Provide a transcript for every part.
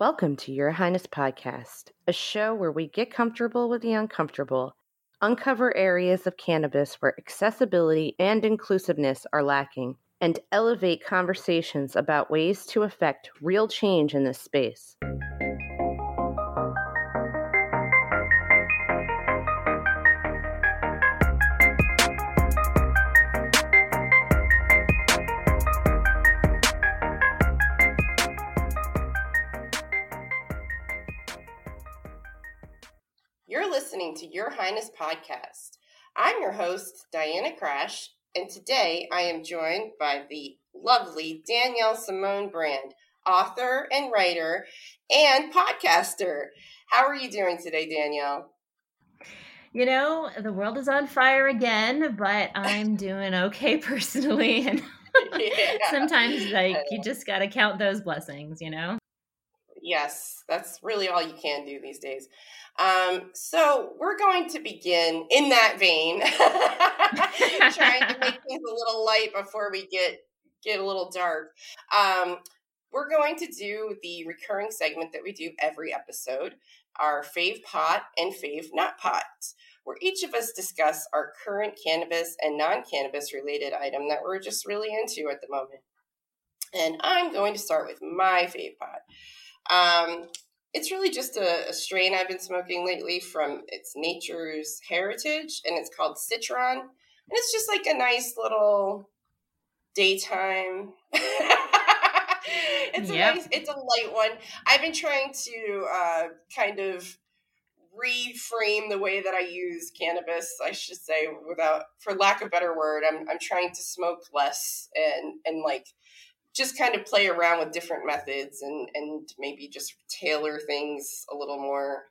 Welcome to Your Highness Podcast, a show where we get comfortable with the uncomfortable, uncover areas of cannabis where accessibility and inclusiveness are lacking, and elevate conversations about ways to affect real change in this space. To Your Highness Podcast. I'm your host, Diana Crash, and today I am joined by the lovely Danielle Simone Brand, author and writer and podcaster. How are you doing today, Danielle? You know, the world is on fire again, but I'm doing okay personally. And yeah. sometimes, like, you just got to count those blessings, you know? Yes, that's really all you can do these days. Um, so we're going to begin in that vein, trying to make things a little light before we get get a little dark. Um, we're going to do the recurring segment that we do every episode, our fave pot and fave not pots, where each of us discuss our current cannabis and non-cannabis related item that we're just really into at the moment. And I'm going to start with my fave pot. Um, it's really just a, a, strain I've been smoking lately from its nature's heritage, and it's called Citron. And it's just like a nice little daytime. it's yep. a nice, it's a light one. I've been trying to uh, kind of reframe the way that I use cannabis. I should say, without, for lack of a better word, I'm I'm trying to smoke less and and like just kind of play around with different methods and and maybe just tailor things a little more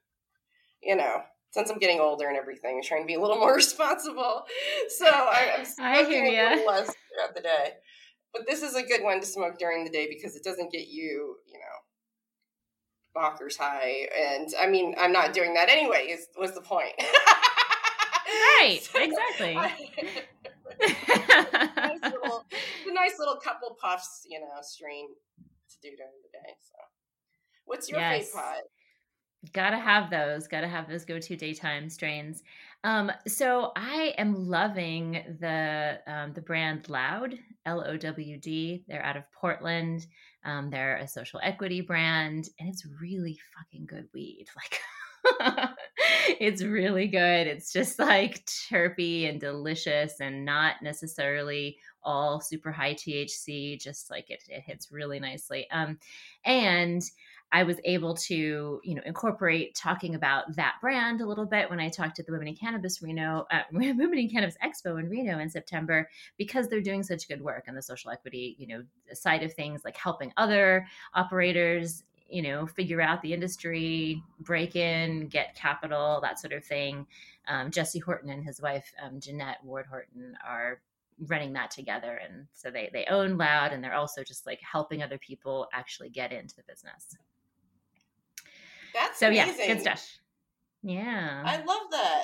you know since i'm getting older and everything i'm trying to be a little more responsible. So I, am smoking a little less throughout the day. But this is a good one to smoke during the day because it doesn't get you you know bonkers high. And i mean i'm not doing that anyway is was the point. Right exactly nice little, a nice little couple puffs, you know, strain to do during the day. So, what's your yes. pot? Gotta have those. Gotta have those go-to daytime strains. Um, so I am loving the um, the brand LOWD L O W D. They're out of Portland. Um, they're a social equity brand, and it's really fucking good weed. Like it's really good. It's just like chirpy and delicious and not necessarily all super high THC, just like it, it hits really nicely. Um, and I was able to, you know, incorporate talking about that brand a little bit when I talked at the Women in Cannabis Reno, uh, Women in Cannabis Expo in Reno in September, because they're doing such good work on the social equity, you know, side of things, like helping other operators you know, figure out the industry, break in, get capital, that sort of thing. Um, Jesse Horton and his wife, um, Jeanette Ward Horton, are running that together. And so they, they own LOWD and they're also just like helping other people actually get into the business. That's so, amazing. yeah, good stuff. Yeah. I love that.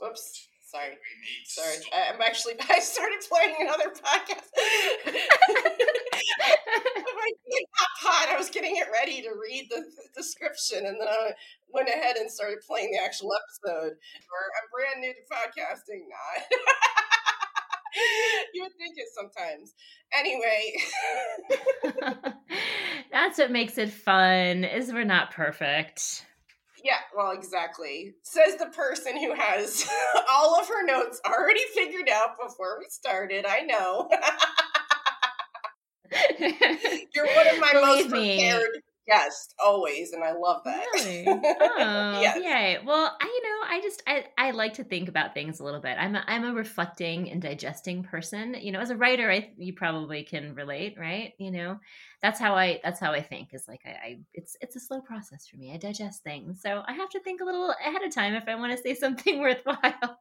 Whoops. Sorry. Sorry. I'm actually, I started playing another podcast. pot, I was getting it ready to read the, the description, and then I went ahead and started playing the actual episode. Or I'm brand new to podcasting, not. you would think it sometimes. Anyway. That's what makes it fun, is we're not perfect. Yeah, well, exactly. Says the person who has all of her notes already figured out before we started. I know. You're one of my Believe most prepared me. guests always, and I love that. Really? Oh, yes. yay! Well, I, you know, I just I, I like to think about things a little bit. I'm a, I'm a reflecting and digesting person. You know, as a writer, I you probably can relate, right? You know, that's how I that's how I think. Is like I, I it's it's a slow process for me. I digest things, so I have to think a little ahead of time if I want to say something worthwhile.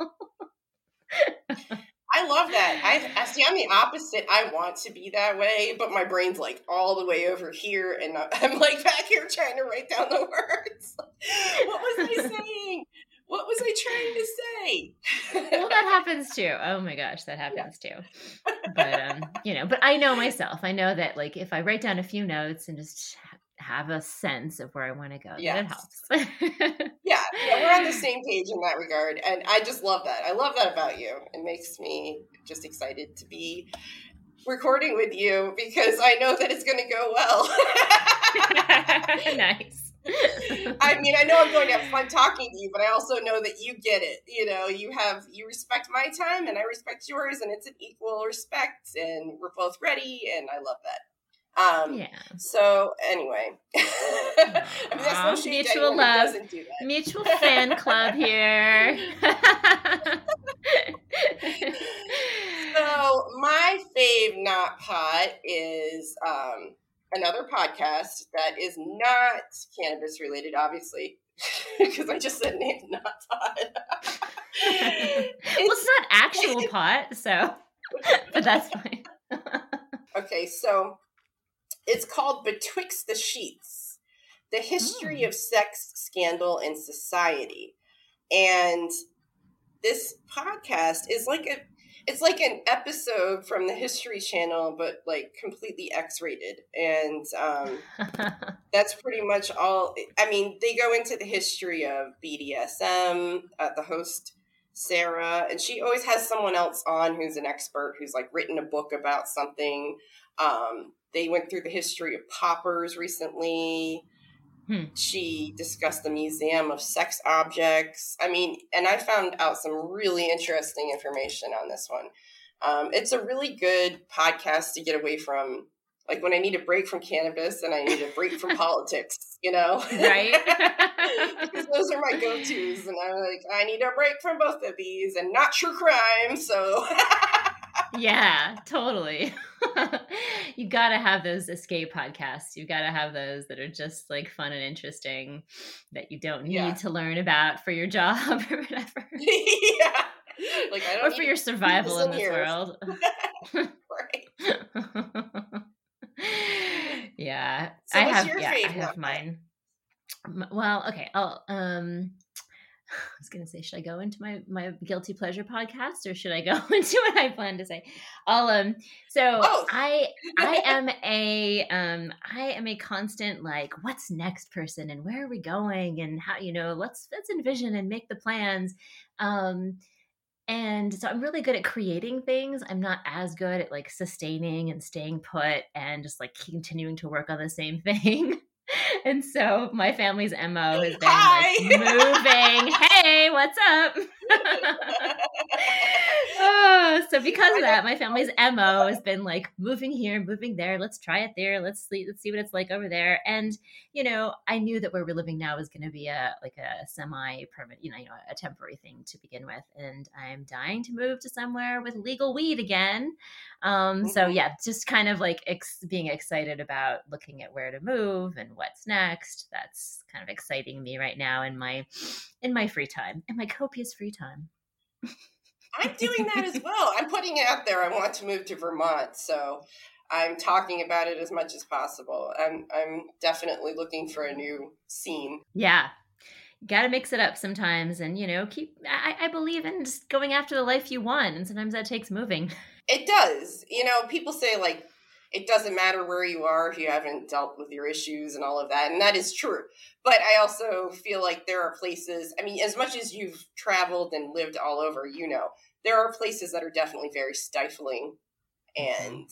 I love that. I, see. I'm the opposite. I want to be that way, but my brain's like all the way over here, and I'm like back here trying to write down the words. what was I saying? What was I trying to say? well, that happens too. Oh my gosh, that happens yeah. too. But um, you know, but I know myself. I know that like if I write down a few notes and just have a sense of where I want to go. Yes. That helps. yeah, yeah, we're on the same page in that regard. And I just love that. I love that about you. It makes me just excited to be recording with you because I know that it's going to go well. nice. I mean, I know I'm going to have fun talking to you, but I also know that you get it. You know, you have you respect my time and I respect yours, and it's an equal respect, and we're both ready, and I love that. Um, yeah. So anyway, I mean, no mutual love, mutual fan club here. so my fave not pot is um, another podcast that is not cannabis related, obviously, because I just said name not pot. it's, well, it's not actual pot, so but that's fine. okay, so it's called Betwixt the Sheets: The History oh. of Sex, Scandal, and Society, and this podcast is like a it's like an episode from the History Channel, but like completely X-rated, and um, that's pretty much all. I mean, they go into the history of BDSM. Uh, the host Sarah, and she always has someone else on who's an expert who's like written a book about something. Um, they went through the history of poppers recently. Hmm. She discussed the Museum of Sex Objects. I mean, and I found out some really interesting information on this one. Um, it's a really good podcast to get away from, like when I need a break from cannabis and I need a break from politics, you know? Right. because those are my go tos. And I'm like, I need a break from both of these and not true crime. So. yeah, totally. you got to have those escape podcasts. You got to have those that are just like fun and interesting that you don't need yeah. to learn about for your job or whatever. yeah. Like I don't or for your survival in this years. world. right. Yeah. So I have yeah, I have mine. Well, okay. I'll um I was going to say, should I go into my my guilty pleasure podcast or should I go into what I plan to say? I'll um. So oh. I I am a um I am a constant like what's next person and where are we going and how you know let's let's envision and make the plans. Um, and so I'm really good at creating things. I'm not as good at like sustaining and staying put and just like continuing to work on the same thing and so my family's mo has been like moving. hey, what's up? so because of that, my family's mo has been like moving here, moving there. Let's try it there. Let's see, let's see what it's like over there. And you know, I knew that where we're living now was going to be a like a semi-permanent, you know, you know, a temporary thing to begin with. And I'm dying to move to somewhere with legal weed again. Um, so mm-hmm. yeah, just kind of like ex- being excited about looking at where to move and what's next. That's kind of exciting me right now in my in my free time, in my copious free time. I'm doing that as well. I'm putting it out there. I want to move to Vermont, so I'm talking about it as much as possible. I'm I'm definitely looking for a new scene. Yeah. Got to mix it up sometimes, and you know, keep. I, I believe in just going after the life you want, and sometimes that takes moving. It does. You know, people say like it doesn't matter where you are if you haven't dealt with your issues and all of that. And that is true. But I also feel like there are places, I mean, as much as you've traveled and lived all over, you know, there are places that are definitely very stifling mm-hmm. and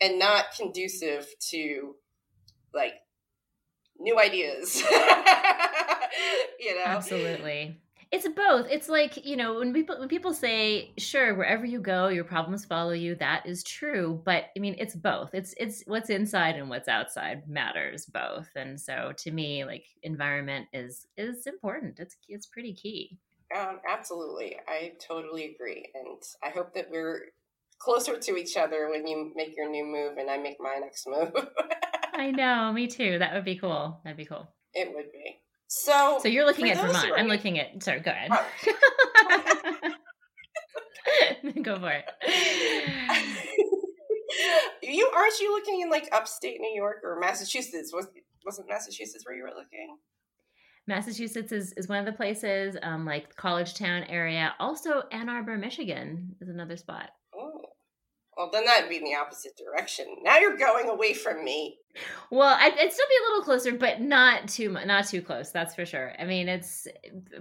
and not conducive to like new ideas. you know. Absolutely. It's both. It's like, you know, when people when people say, sure, wherever you go, your problems follow you, that is true. But I mean, it's both. It's it's what's inside and what's outside matters both. And so to me, like environment is is important. It's it's pretty key. Um, absolutely. I totally agree. And I hope that we're closer to each other when you make your new move and I make my next move. I know, me too. That would be cool. That'd be cool. It would be. So, so you're looking at Vermont. I'm looking at. Sorry, go ahead. Oh. go for it. you aren't you looking in like upstate New York or Massachusetts? Was wasn't Massachusetts where you were looking? Massachusetts is, is one of the places, um, like College Town area. Also, Ann Arbor, Michigan is another spot. Oh, well, then that'd be in the opposite direction. Now you're going away from me. Well, I'd, I'd, still be a little closer, but not too much, not too close. That's for sure. I mean, it's,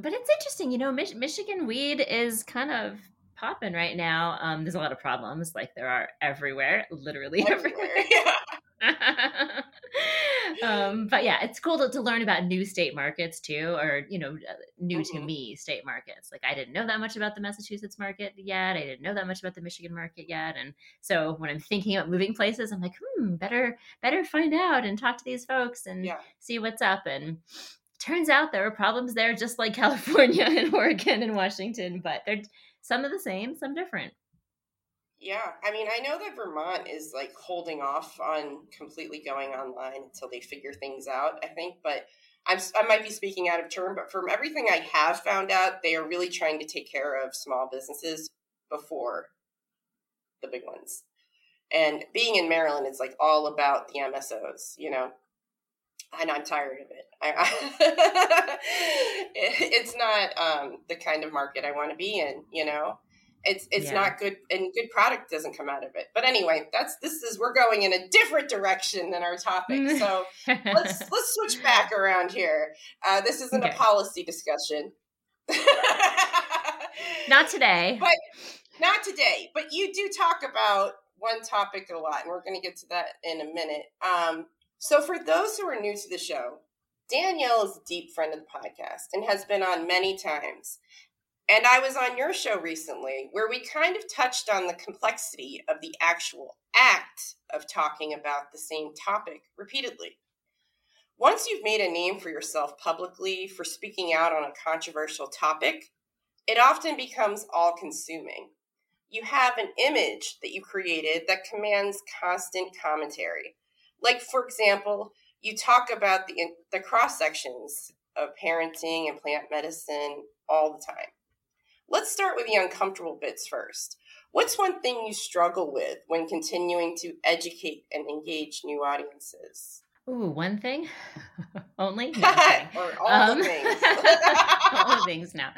but it's interesting. You know, Mich- Michigan weed is kind of popping right now. Um, there's a lot of problems, like there are everywhere, literally everywhere. everywhere. Yeah. um, but yeah, it's cool to, to, learn about new state markets too, or you know, uh, new mm-hmm. to me state markets. Like I didn't know that much about the Massachusetts market yet. I didn't know that much about the Michigan market yet. And so when I'm thinking about moving places, I'm like, hmm, better better find out and talk to these folks and yeah. see what's up. And turns out there are problems there, just like California and Oregon and Washington, but they're some of the same, some different. Yeah, I mean, I know that Vermont is like holding off on completely going online until they figure things out. I think, but I'm I might be speaking out of turn, but from everything I have found out, they are really trying to take care of small businesses before the big ones. And being in Maryland is like all about the MSOs, you know, and I'm tired of it. I, I it's not um, the kind of market I want to be in, you know it's it's yeah. not good and good product doesn't come out of it. But anyway that's this is we're going in a different direction than our topic. So let's let's switch back around here. Uh, this isn't okay. a policy discussion. Not today. But not today. But you do talk about one topic a lot and we're going to get to that in a minute. Um, so for those who are new to the show danielle is a deep friend of the podcast and has been on many times and I was on your show recently where we kind of touched on the complexity of the actual act of talking about the same topic repeatedly. Once you've made a name for yourself publicly for speaking out on a controversial topic, it often becomes all consuming. You have an image that you created that commands constant commentary. Like, for example, you talk about the, the cross sections of parenting and plant medicine all the time. Let's start with the uncomfortable bits first. What's one thing you struggle with when continuing to educate and engage new audiences? Ooh, one thing only, no, or all um, the things. all the things now.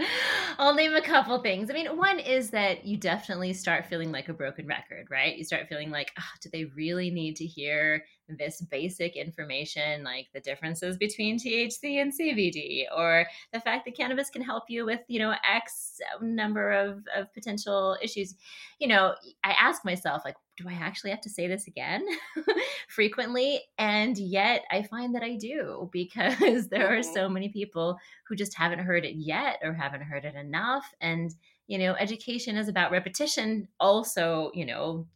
I'll name a couple things. I mean, one is that you definitely start feeling like a broken record, right? You start feeling like, oh, do they really need to hear this basic information, like the differences between THC and CBD, or the fact that cannabis can help you with, you know, X number of, of potential issues. You know, I ask myself, like, do I actually have to say this again frequently? And yet I find that I do because there are mm-hmm. so many people who just haven't heard it yet or haven't heard it enough. And, you know, education is about repetition, also, you know,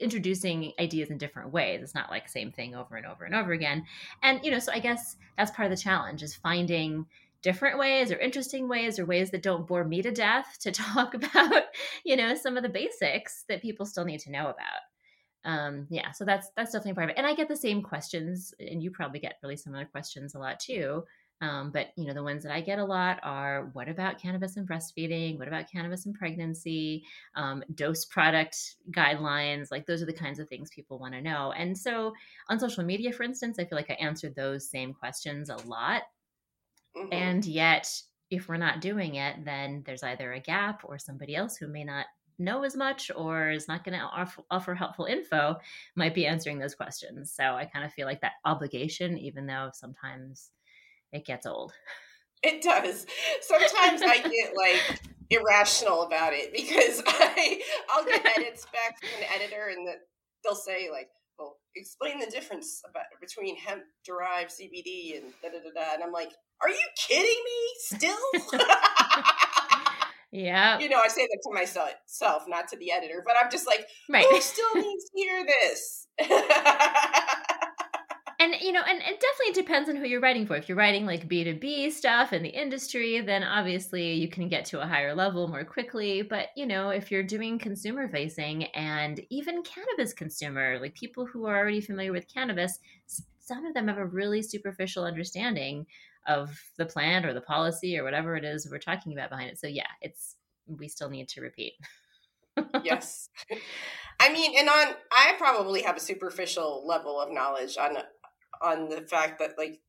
introducing ideas in different ways. It's not like same thing over and over and over again. And, you know, so I guess that's part of the challenge is finding different ways or interesting ways or ways that don't bore me to death to talk about, you know, some of the basics that people still need to know about. Um, yeah, so that's that's definitely part of it. And I get the same questions, and you probably get really similar questions a lot too. Um, but you know, the ones that I get a lot are what about cannabis and breastfeeding? What about cannabis and pregnancy? Um, dose product guidelines, like those are the kinds of things people want to know. And so on social media, for instance, I feel like I answered those same questions a lot. Mm-hmm. And yet, if we're not doing it, then there's either a gap or somebody else who may not know as much or is not going to offer, offer helpful info might be answering those questions. So I kind of feel like that obligation, even though sometimes it gets old. It does. Sometimes I get like irrational about it because I I'll get edits back from an editor and the, they'll say like, "Well, explain the difference about between hemp derived CBD and da da da da," and I'm like, "Are you kidding me? Still?" Yeah. You know, I say that to myself, not to the editor, but I'm just like, right. who still needs to hear this? and you know and it definitely depends on who you're writing for if you're writing like b2b stuff in the industry then obviously you can get to a higher level more quickly but you know if you're doing consumer facing and even cannabis consumer like people who are already familiar with cannabis some of them have a really superficial understanding of the plan or the policy or whatever it is we're talking about behind it so yeah it's we still need to repeat yes I mean, and on I probably have a superficial level of knowledge on on the fact that like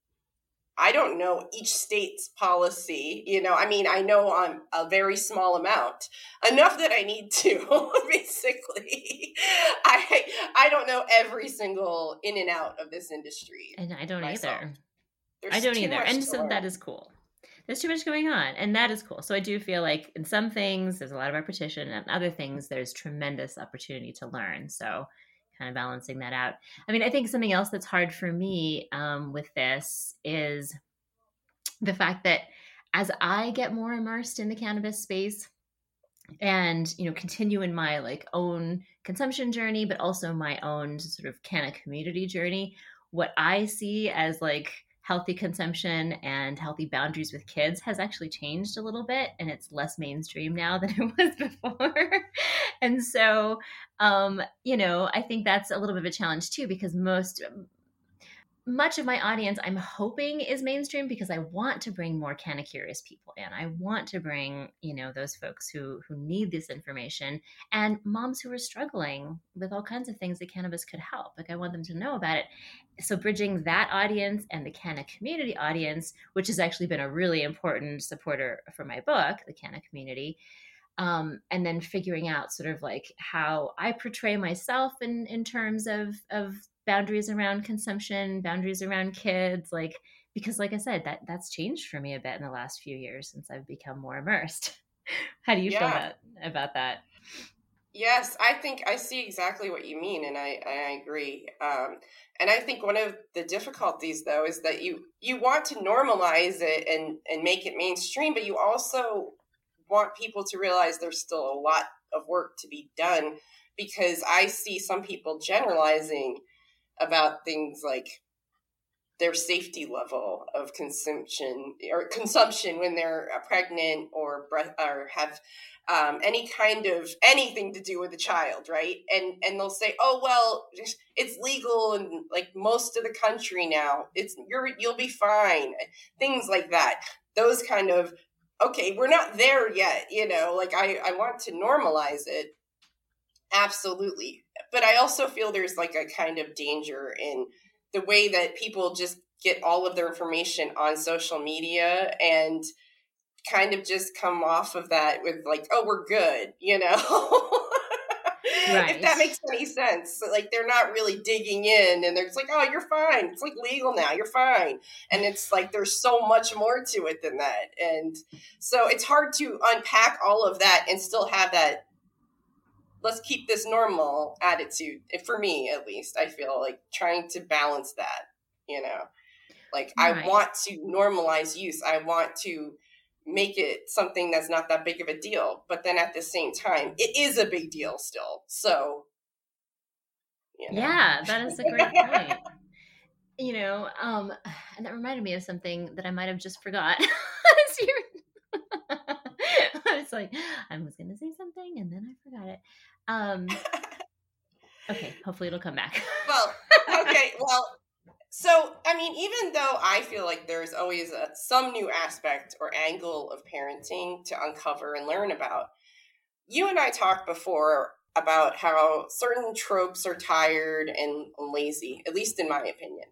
I don't know each state's policy. You know, I mean, I know on a very small amount, enough that I need to. basically, I I don't know every single in and out of this industry, and I don't myself. either. There's I don't either, and so that is cool. There's too much going on, and that is cool. So I do feel like in some things there's a lot of repetition, and other things there's tremendous opportunity to learn. So kind of balancing that out. I mean, I think something else that's hard for me um, with this is the fact that as I get more immersed in the cannabis space and you know continue in my like own consumption journey but also my own sort of canna community journey what i see as like healthy consumption and healthy boundaries with kids has actually changed a little bit and it's less mainstream now than it was before. and so, um, you know, I think that's a little bit of a challenge too because most much of my audience i'm hoping is mainstream because i want to bring more canna curious people in. I want to bring you know those folks who who need this information and moms who are struggling with all kinds of things that cannabis could help. Like i want them to know about it. So bridging that audience and the canna community audience which has actually been a really important supporter for my book the canna community um, and then figuring out sort of like how I portray myself in in terms of of boundaries around consumption, boundaries around kids, like because like I said, that that's changed for me a bit in the last few years since I've become more immersed. How do you yeah. feel that, about that? Yes, I think I see exactly what you mean, and I I agree. Um, and I think one of the difficulties, though, is that you you want to normalize it and and make it mainstream, but you also want people to realize there's still a lot of work to be done because I see some people generalizing about things like their safety level of consumption or consumption when they're uh, pregnant or breath or have um, any kind of anything to do with a child, right? And and they'll say, "Oh well, it's legal in like most of the country now. It's you're you'll be fine." Things like that. Those kind of okay, we're not there yet, you know. Like I I want to normalize it, absolutely, but I also feel there's like a kind of danger in the way that people just get all of their information on social media and kind of just come off of that with like, oh, we're good, you know? Right. if that makes any sense. Like they're not really digging in and they're just like, oh, you're fine. It's like legal now. You're fine. And it's like there's so much more to it than that. And so it's hard to unpack all of that and still have that let's keep this normal attitude for me at least i feel like trying to balance that you know like right. i want to normalize use i want to make it something that's not that big of a deal but then at the same time it is a big deal still so you know. yeah that is a great point you know um and that reminded me of something that i might have just forgot I was like, I was going to say something and then I forgot it. Um, okay, hopefully it'll come back. well, okay, well, so I mean, even though I feel like there's always a, some new aspect or angle of parenting to uncover and learn about, you and I talked before about how certain tropes are tired and lazy, at least in my opinion.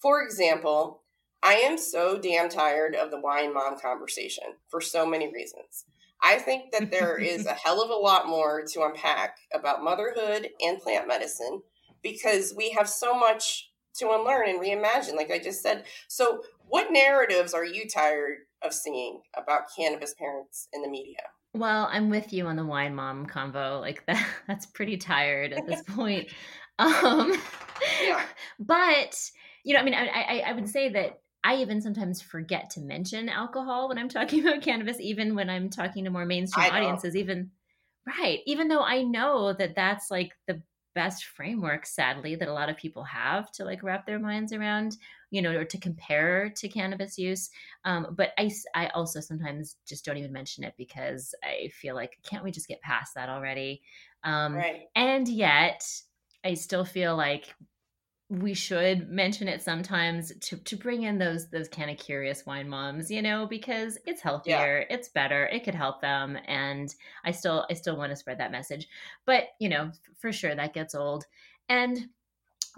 For example, I am so damn tired of the wine mom conversation for so many reasons. I think that there is a hell of a lot more to unpack about motherhood and plant medicine because we have so much to unlearn and reimagine, like I just said. So, what narratives are you tired of seeing about cannabis parents in the media? Well, I'm with you on the wine mom convo. Like that, that's pretty tired at this point. Um, yeah. But you know, I mean, I, I, I would say that I even sometimes forget to mention alcohol when I'm talking about cannabis, even when I'm talking to more mainstream audiences. Even right, even though I know that that's like the best framework, sadly, that a lot of people have to like wrap their minds around, you know, or to compare to cannabis use. Um, but I, I also sometimes just don't even mention it because I feel like, can't we just get past that already? Um, right. And yet, I still feel like we should mention it sometimes to, to bring in those those kind of curious wine moms you know because it's healthier yeah. it's better it could help them and i still i still want to spread that message but you know for sure that gets old and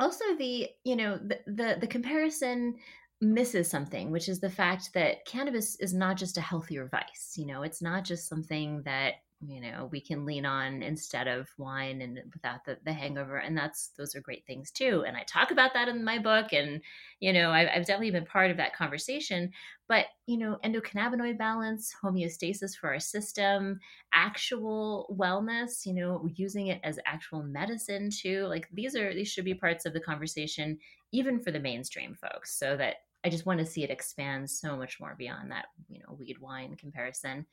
also the you know the the, the comparison misses something, which is the fact that cannabis is not just a healthier vice. You know, it's not just something that you know we can lean on instead of wine and without the, the hangover and that's those are great things too and i talk about that in my book and you know I, i've definitely been part of that conversation but you know endocannabinoid balance homeostasis for our system actual wellness you know using it as actual medicine too like these are these should be parts of the conversation even for the mainstream folks so that I just want to see it expand so much more beyond that, you know, weed wine comparison.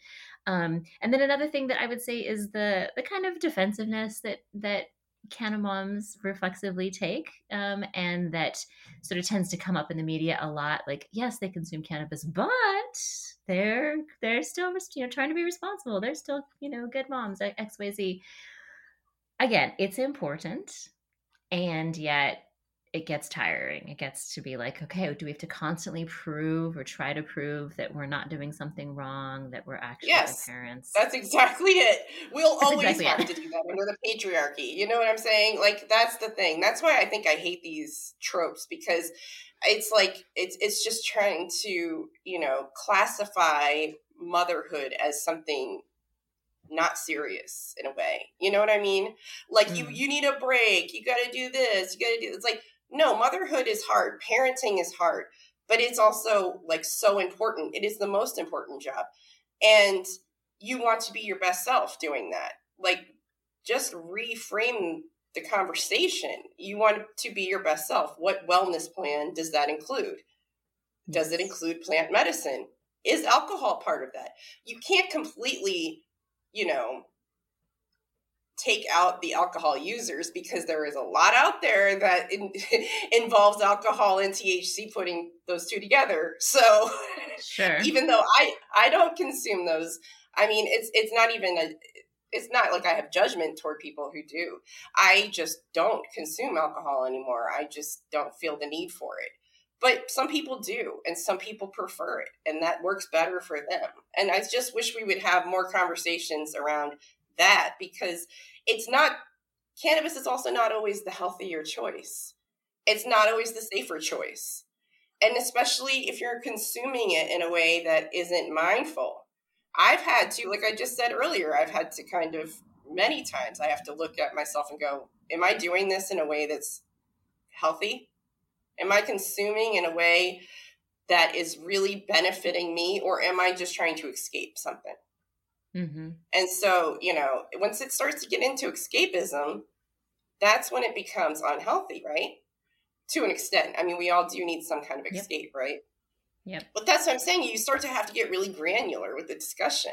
Um, and then another thing that I would say is the the kind of defensiveness that that canna moms reflexively take, um, and that sort of tends to come up in the media a lot. Like, yes, they consume cannabis, but they're they're still you know trying to be responsible. They're still you know good moms. X Y Z. Again, it's important, and yet it gets tiring. It gets to be like, okay, do we have to constantly prove or try to prove that we're not doing something wrong, that we're actually yes, parents? That's exactly it. We'll that's always exactly have it. to do that under the patriarchy. You know what I'm saying? Like that's the thing. That's why I think I hate these tropes because it's like it's it's just trying to, you know, classify motherhood as something not serious in a way. You know what I mean? Like mm. you you need a break. You got to do this. You got to do it's like no, motherhood is hard, parenting is hard, but it's also like so important. It is the most important job. And you want to be your best self doing that. Like just reframe the conversation. You want to be your best self. What wellness plan does that include? Does it include plant medicine? Is alcohol part of that? You can't completely, you know, take out the alcohol users because there is a lot out there that in, involves alcohol and THC putting those two together. So sure. even though I I don't consume those, I mean it's it's not even a it's not like I have judgment toward people who do. I just don't consume alcohol anymore. I just don't feel the need for it. But some people do, and some people prefer it, and that works better for them. And I just wish we would have more conversations around that because it's not cannabis is also not always the healthier choice. It's not always the safer choice. And especially if you're consuming it in a way that isn't mindful. I've had to, like I just said earlier, I've had to kind of many times I have to look at myself and go, Am I doing this in a way that's healthy? Am I consuming in a way that is really benefiting me, or am I just trying to escape something? Mm-hmm. And so, you know, once it starts to get into escapism, that's when it becomes unhealthy, right? To an extent. I mean, we all do need some kind of escape, yep. right? Yep. But that's what I'm saying. You start to have to get really granular with the discussion.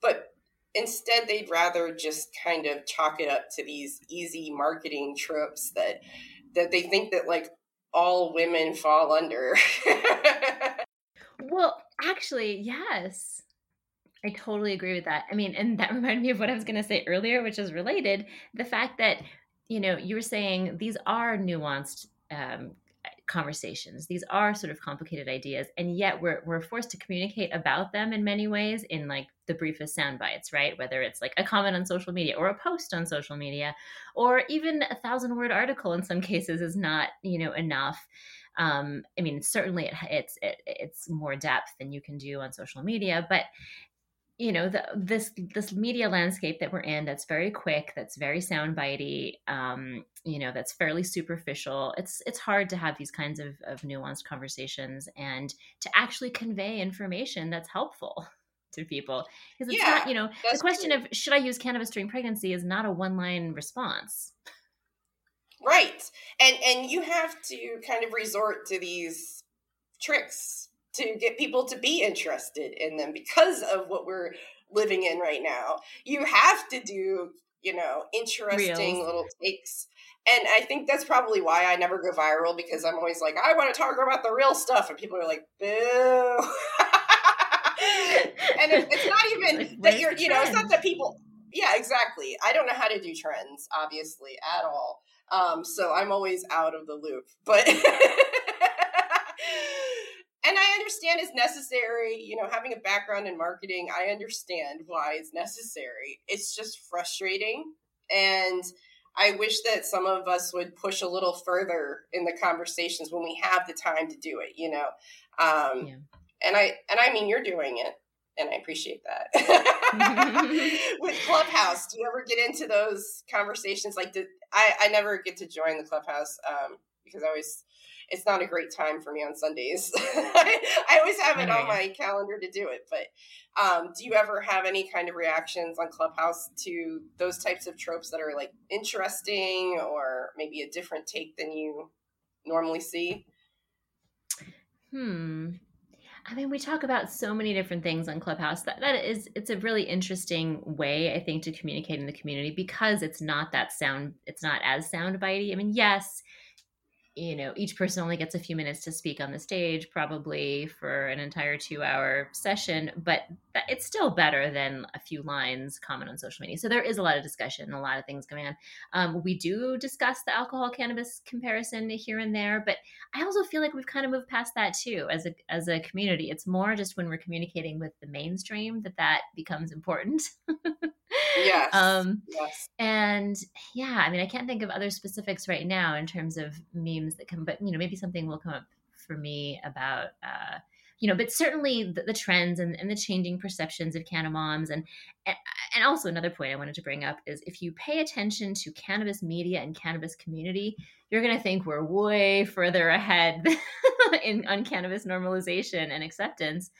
But instead, they'd rather just kind of chalk it up to these easy marketing tropes that that they think that like all women fall under. well, actually, yes. I totally agree with that. I mean, and that reminded me of what I was going to say earlier, which is related. The fact that, you know, you were saying these are nuanced um, conversations. These are sort of complicated ideas, and yet we're we're forced to communicate about them in many ways in like the briefest sound bites, right? Whether it's like a comment on social media or a post on social media, or even a thousand word article in some cases is not you know enough. Um, I mean, certainly it, it's it, it's more depth than you can do on social media, but you know the, this this media landscape that we're in that's very quick that's very soundbitey um, you know that's fairly superficial it's it's hard to have these kinds of, of nuanced conversations and to actually convey information that's helpful to people because it's yeah, not you know the question true. of should i use cannabis during pregnancy is not a one line response right and and you have to kind of resort to these tricks to get people to be interested in them because of what we're living in right now. You have to do, you know, interesting Reels. little takes. And I think that's probably why I never go viral because I'm always like, I want to talk about the real stuff. And people are like, boo. and it, it's not even like, that you're, you know, it's not that people, yeah, exactly. I don't know how to do trends, obviously, at all. Um, so I'm always out of the loop. But and I understand it's necessary. You know, having a background in marketing, I understand why it's necessary. It's just frustrating. And I wish that some of us would push a little further in the conversations when we have the time to do it, you know. Um, yeah. And I and I mean, you're doing it, and I appreciate that. With Clubhouse, do you ever get into those conversations? Like, did, I I never get to join the Clubhouse um, because I always it's not a great time for me on Sundays. I always have it on my calendar to do it, but um, do you ever have any kind of reactions on Clubhouse to those types of tropes that are like interesting or maybe a different take than you normally see? Hmm. I mean, we talk about so many different things on Clubhouse. That that is, it's a really interesting way, I think, to communicate in the community because it's not that sound. It's not as sound bitey. I mean, yes, you know each person only gets a few minutes to speak on the stage probably for an entire two hour session but it's still better than a few lines comment on social media so there is a lot of discussion and a lot of things going on um, we do discuss the alcohol cannabis comparison here and there but i also feel like we've kind of moved past that too as a as a community it's more just when we're communicating with the mainstream that that becomes important yes. Um, yes. And yeah, I mean, I can't think of other specifics right now in terms of memes that come, but you know, maybe something will come up for me about, uh, you know, but certainly the, the trends and, and, the changing perceptions of cannamoms. And, and also another point I wanted to bring up is if you pay attention to cannabis media and cannabis community, you're going to think we're way further ahead in on cannabis normalization and acceptance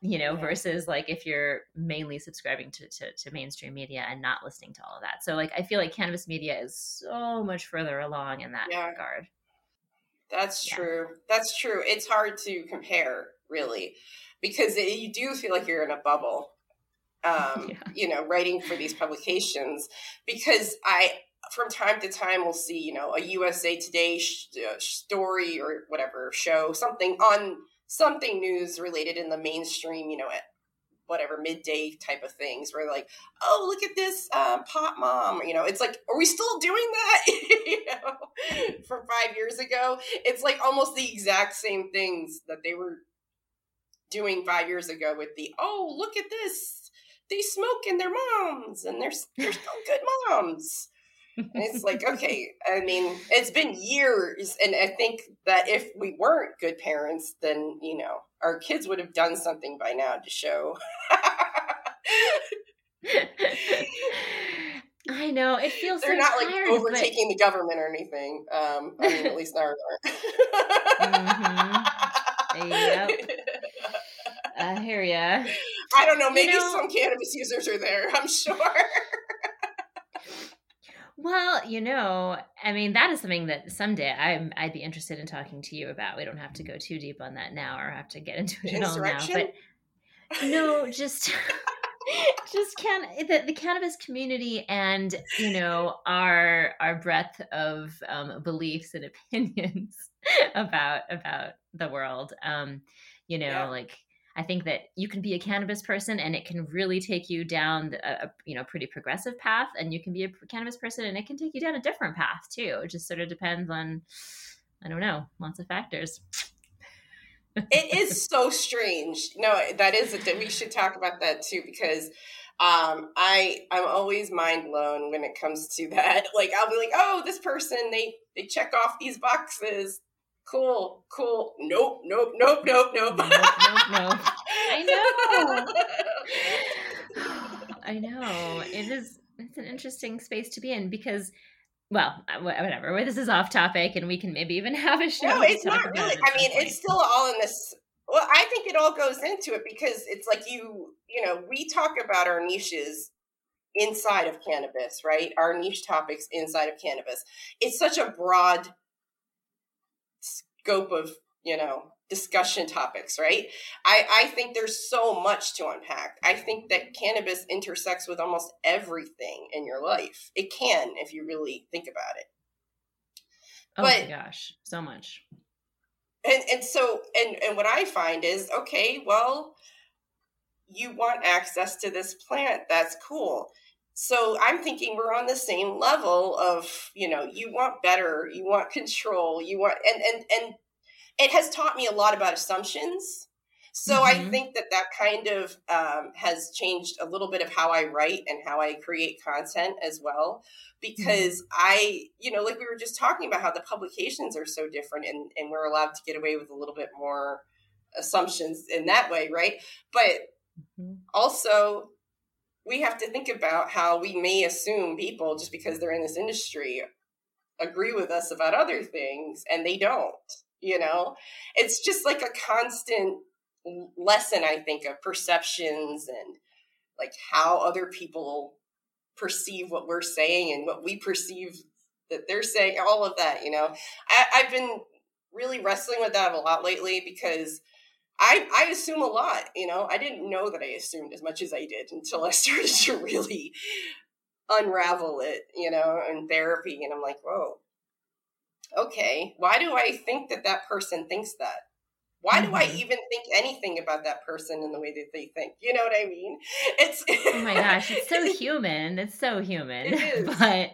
you know, yeah. versus like if you're mainly subscribing to, to, to, mainstream media and not listening to all of that. So like I feel like cannabis media is so much further along in that yeah. regard. That's yeah. true. That's true. It's hard to compare really because it, you do feel like you're in a bubble. Um, you know, writing for these publications because I from time to time will see, you know, a USA Today sh- uh, story or whatever show something on something news related in the mainstream, you know, at whatever midday type of things where like, oh, look at this uh, pop mom. You know, it's like, are we still doing that? you know, from five years ago, it's like almost the exact same things that they were doing five years ago with the, oh, look at this. They smoke in their moms and they're, they're still good moms And it's like, okay, I mean, it's been years. And I think that if we weren't good parents, then, you know, our kids would have done something by now to show. I know it feels. Like they're so not tired, like overtaking but... the government or anything. Um, I mean, at least ours aren't. mm-hmm. Yep. I hear ya. I don't know. Maybe you know, some cannabis users are there. I'm sure. Well, you know, I mean, that is something that someday I'm, I'd be interested in talking to you about. We don't have to go too deep on that now, or have to get into it all now. But no, just, just can the, the cannabis community and you know our our breadth of um, beliefs and opinions about about the world. Um, you know, yeah. like I think that you can be a cannabis person and it can really take you down a, a, you know pretty progressive path, and you can be a cannabis person and it can take you down a different path too. It just sort of depends on I don't know, lots of factors. it is so strange. No, that is a, we should talk about that too because um, I I'm always mind blown when it comes to that. Like I'll be like, oh, this person they they check off these boxes cool, cool. Nope, nope, nope, nope, nope. nope, nope, nope. I know. I know. It is. It's an interesting space to be in because well, uh, whatever. This is off topic, and we can maybe even have a show. No, it's not really. I mean, point. it's still all in this. Well, I think it all goes into it because it's like you, you know, we talk about our niches inside of cannabis, right? Our niche topics inside of cannabis. It's such a broad scope of you know discussion topics right? I i think there's so much to unpack. I think that cannabis intersects with almost everything in your life. It can if you really think about it. Oh but, my gosh so much. And and so and and what i find is okay well you want access to this plant that's cool so i'm thinking we're on the same level of you know you want better you want control you want and and and it has taught me a lot about assumptions So mm-hmm. I think that that kind of um, has changed a little bit of how I write and how I create content as well. Because mm-hmm. I, you know, like we were just talking about how the publications are so different and, and we're allowed to get away with a little bit more assumptions in that way, right? But mm-hmm. also, we have to think about how we may assume people just because they're in this industry agree with us about other things and they don't you know? It's just like a constant lesson i think of perceptions and like how other people perceive what we're saying and what we perceive that they're saying all of that you know? I, i've been really wrestling with that a lot lately because I, I assume a lot, you know. I didn't know that I assumed as much as I did until I started to really unravel it, you know, in therapy. And I'm like, whoa, okay, why do I think that that person thinks that? Why do I mm-hmm. even think anything about that person in the way that they think? You know what I mean? It's oh my gosh, it's so human. It's so human. It but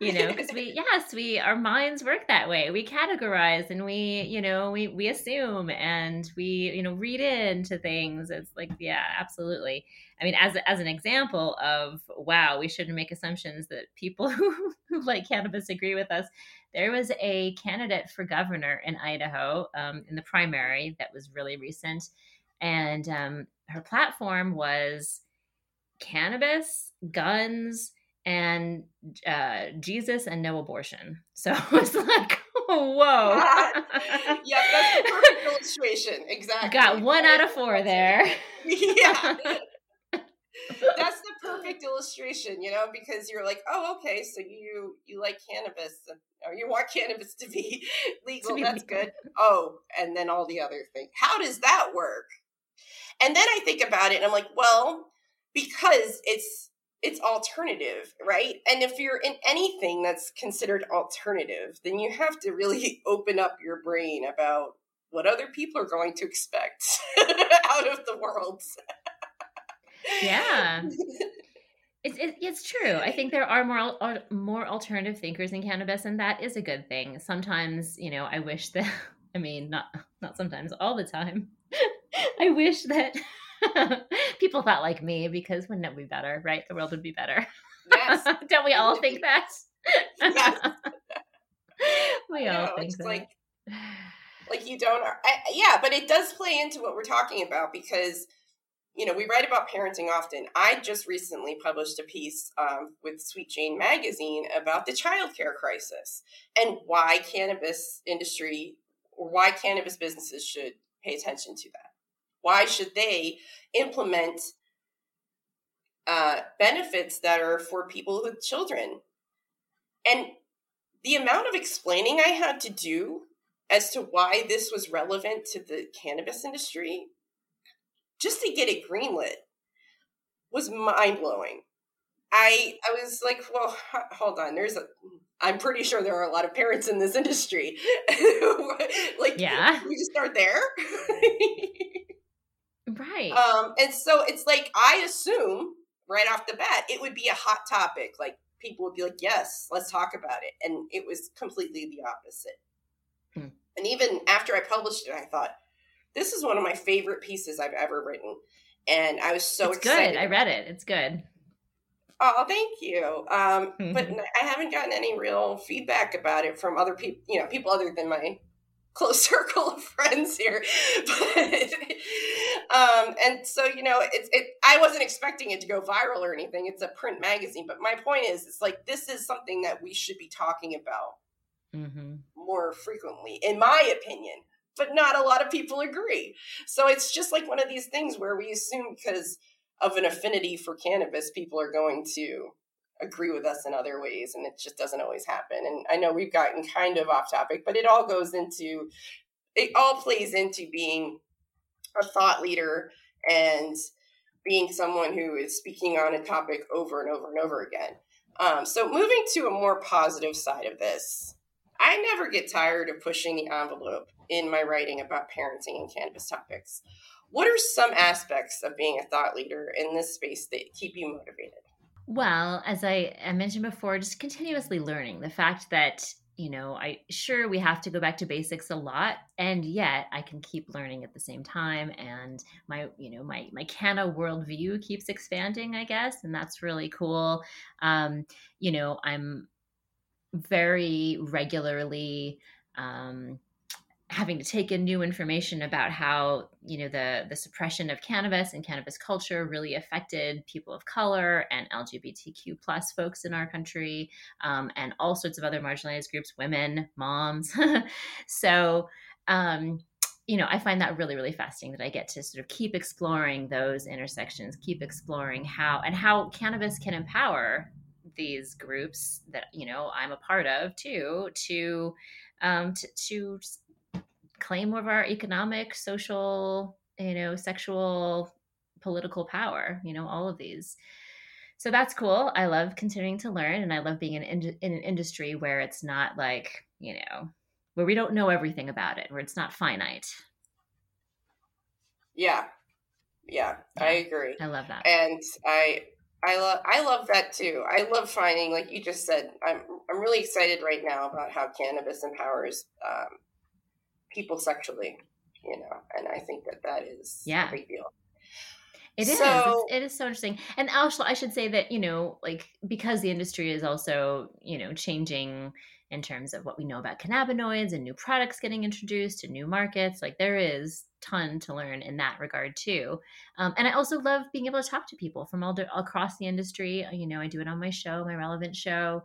you know, because we yes, we our minds work that way. We categorize and we you know we we assume and we you know read into things. It's like yeah, absolutely. I mean, as as an example of wow, we shouldn't make assumptions that people who, who like cannabis agree with us there was a candidate for governor in Idaho um, in the primary that was really recent. And um, her platform was cannabis, guns, and uh, Jesus and no abortion. So it was like, whoa. yeah, that's the perfect illustration. Exactly. Got one out of four there. yeah. That's the perfect illustration, you know, because you're like, oh, okay, so you you like cannabis, or you want cannabis to be legal. To be that's legal. good. Oh, and then all the other things. How does that work? And then I think about it, and I'm like, well, because it's it's alternative, right? And if you're in anything that's considered alternative, then you have to really open up your brain about what other people are going to expect out of the world yeah. It's, it's true. I think there are more more alternative thinkers in cannabis, and that is a good thing. Sometimes, you know, I wish that. I mean, not not sometimes, all the time. I wish that people thought like me because wouldn't it be better, right? The world would be better. Yes. Don't we all think that? yes. we all know, think that. Like, like you don't. I, yeah, but it does play into what we're talking about because you know, we write about parenting often. I just recently published a piece um, with Sweet Jane magazine about the childcare crisis and why cannabis industry or why cannabis businesses should pay attention to that. Why should they implement uh, benefits that are for people with children? And the amount of explaining I had to do as to why this was relevant to the cannabis industry just to get it greenlit was mind blowing. I I was like, well, hold on. There's a. I'm pretty sure there are a lot of parents in this industry. like, yeah, we just start there, right? Um, and so it's like I assume right off the bat it would be a hot topic. Like people would be like, yes, let's talk about it, and it was completely the opposite. Hmm. And even after I published it, I thought, this is one of my favorite pieces I've ever written. And I was so it's excited. good. I read it. It's good. Oh, thank you. Um, mm-hmm. But I haven't gotten any real feedback about it from other people, you know, people other than my close circle of friends here. But, um, and so, you know, it's, it, I wasn't expecting it to go viral or anything. It's a print magazine. But my point is, it's like, this is something that we should be talking about mm-hmm. more frequently, in my opinion but not a lot of people agree. So it's just like one of these things where we assume because of an affinity for cannabis, people are going to agree with us in other ways, and it just doesn't always happen. And I know we've gotten kind of off topic, but it all goes into it all plays into being a thought leader and being someone who is speaking on a topic over and over and over again. Um, so moving to a more positive side of this, I never get tired of pushing the envelope in my writing about parenting and cannabis topics. What are some aspects of being a thought leader in this space that keep you motivated? Well, as I, I mentioned before, just continuously learning the fact that you know, I sure we have to go back to basics a lot, and yet I can keep learning at the same time. And my, you know, my my Canna worldview keeps expanding, I guess, and that's really cool. Um, you know, I'm very regularly um, having to take in new information about how you know the the suppression of cannabis and cannabis culture really affected people of color and lgbtq plus folks in our country um, and all sorts of other marginalized groups women moms. So um, you know i find that really really fascinating that i get to sort of keep exploring those intersections keep exploring how and how cannabis can empower these groups that you know i'm a part of too to um, to, to claim more of our economic, social, you know, sexual, political power, you know, all of these. So that's cool. I love continuing to learn and I love being in, in, in an industry where it's not like, you know, where we don't know everything about it, where it's not finite. Yeah. Yeah, I agree. I love that. And I I love I love that too. I love finding, like you just said, I'm I'm really excited right now about how cannabis empowers um, people sexually, you know, and I think that that is yeah. a big deal. It is. So, it's, it is so interesting. And also, I should say that, you know, like because the industry is also, you know, changing in terms of what we know about cannabinoids and new products getting introduced to new markets, like there is ton to learn in that regard too. Um, and I also love being able to talk to people from all, all across the industry. You know, I do it on my show, my relevant show.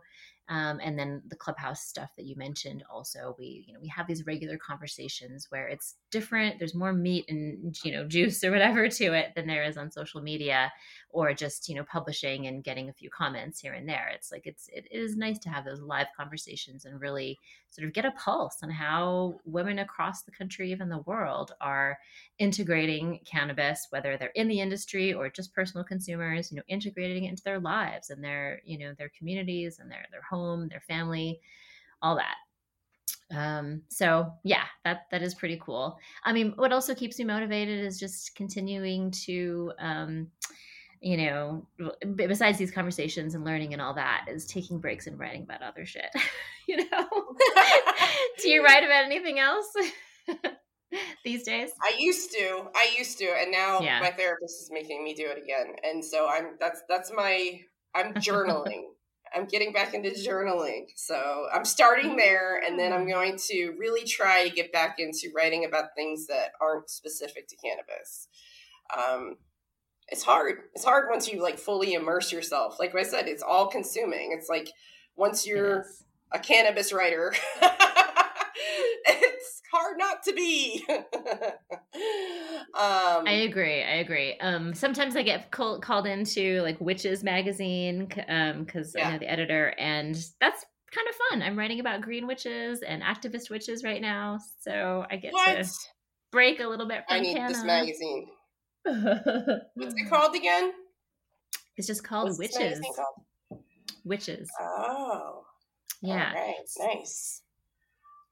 Um, and then the clubhouse stuff that you mentioned also we you know we have these regular conversations where it's different. There's more meat and you know juice or whatever to it than there is on social media or just you know publishing and getting a few comments here and there. It's like it's it is nice to have those live conversations and really sort of get a pulse on how women across the country even the world are integrating cannabis whether they're in the industry or just personal consumers you know integrating it into their lives and their you know their communities and their their home their family all that. Um so yeah that that is pretty cool. I mean what also keeps me motivated is just continuing to um you know besides these conversations and learning and all that is taking breaks and writing about other shit you know? Do you write about anything else these days? I used to i used to and now yeah. my therapist is making me do it again. And so i'm that's that's my i'm journaling i'm getting back into journaling. So i'm starting there and then i'm mm. going to really try to get back into writing about things that aren't specific to cannabis. Um, it's hard. It's hard once you like fully immerse yourself. Like i said it's all consuming. It's like once you're a cannabis writer hard not to be. um, I agree. I agree. Um, sometimes I get call, called into like Witches magazine because um, yeah. I know the editor, and that's kind of fun. I'm writing about green witches and activist witches right now, so I get what? to break a little bit. I need Canna. this magazine. What's it called again? It's just called What's Witches. Called? Witches. Oh. Yeah. All right. Nice.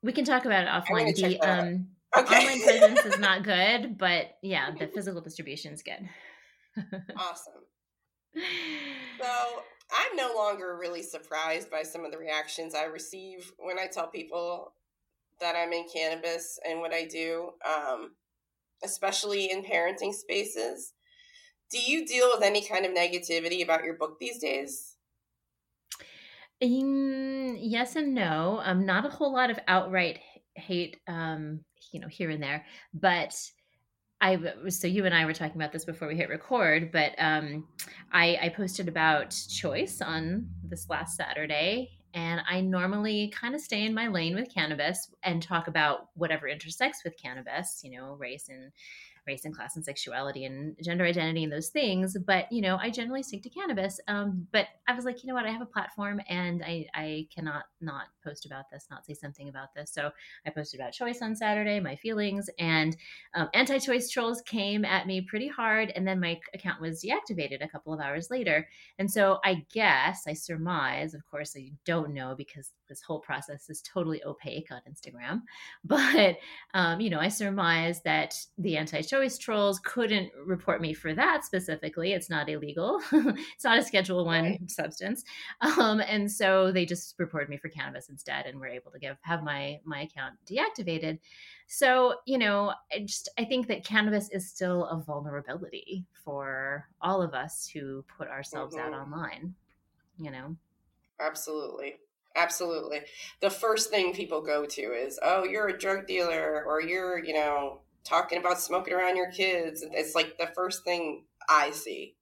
We can talk about it offline. The um, okay. online presence is not good, but yeah, the physical distribution is good. awesome. So I'm no longer really surprised by some of the reactions I receive when I tell people that I'm in cannabis and what I do, um, especially in parenting spaces. Do you deal with any kind of negativity about your book these days? Um, yes and no. Um, not a whole lot of outright hate, um, you know, here and there, but I so you and I were talking about this before we hit record, but um, I, I posted about choice on this last Saturday, and I normally kind of stay in my lane with cannabis and talk about whatever intersects with cannabis, you know, race and race and class and sexuality and gender identity and those things. But, you know, I generally stick to cannabis. Um, but I was like, you know what? I have a platform and I, I cannot not post about this, not say something about this. So I posted about choice on Saturday, my feelings, and um, anti choice trolls came at me pretty hard. And then my account was deactivated a couple of hours later. And so I guess, I surmise, of course, I don't know because this whole process is totally opaque on Instagram. But, um, you know, I surmise that the anti choice trolls couldn't report me for that specifically. It's not illegal. it's not a Schedule One right. substance, um, and so they just reported me for cannabis instead, and were able to give have my my account deactivated. So you know, I just I think that cannabis is still a vulnerability for all of us who put ourselves mm-hmm. out online. You know, absolutely. Absolutely. The first thing people go to is, oh, you're a drug dealer or you're, you know, talking about smoking around your kids. It's like the first thing I see.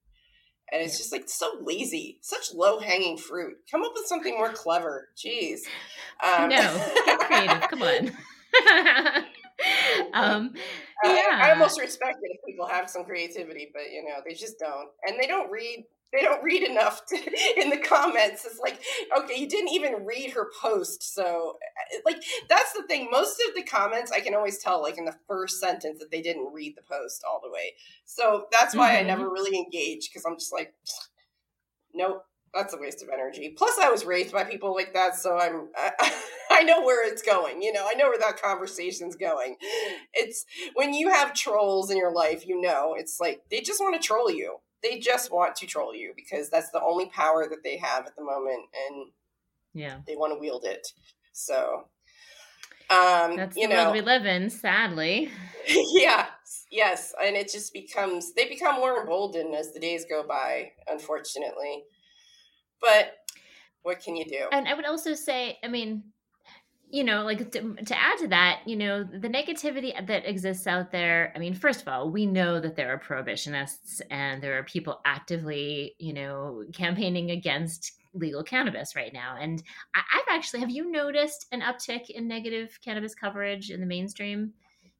And it's just like so lazy, such low hanging fruit. Come up with something more clever. Jeez. Um, no, get creative. Come on. um, yeah. I, I almost respect it if people have some creativity, but you know, they just don't. And they don't read they don't read enough to, in the comments. It's like, okay, you didn't even read her post. So, eh, like, that's the thing. Most of the comments, I can always tell, like, in the first sentence, that they didn't read the post all the way. So, that's why mm-hmm. I never really engage because I'm just like, nope, that's a waste of energy. Plus, I was raised by people like that. So, I'm, I, I know where it's going. You know, I know where that conversation's going. It's when you have trolls in your life, you know, it's like they just want to troll you they just want to troll you because that's the only power that they have at the moment and yeah. they want to wield it. So um that's you know. we live in sadly. Yeah yes and it just becomes they become more emboldened as the days go by unfortunately. But what can you do? And i would also say i mean you know, like to, to, add to that, you know, the negativity that exists out there. I mean, first of all, we know that there are prohibitionists and there are people actively, you know, campaigning against legal cannabis right now. And I, have actually, have you noticed an uptick in negative cannabis coverage in the mainstream?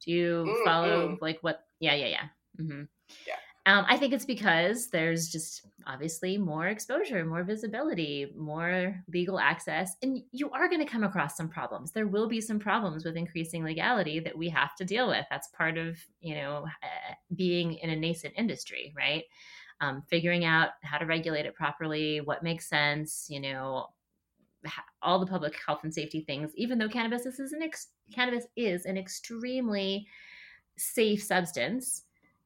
Do you mm-hmm. follow like what? Yeah, yeah, yeah. Mm-hmm. Yeah. Um, I think it's because there's just obviously more exposure, more visibility, more legal access, and you are going to come across some problems. There will be some problems with increasing legality that we have to deal with. That's part of you know uh, being in a nascent industry, right? Um, figuring out how to regulate it properly, what makes sense, you know, all the public health and safety things. Even though cannabis is an ex- cannabis is an extremely safe substance,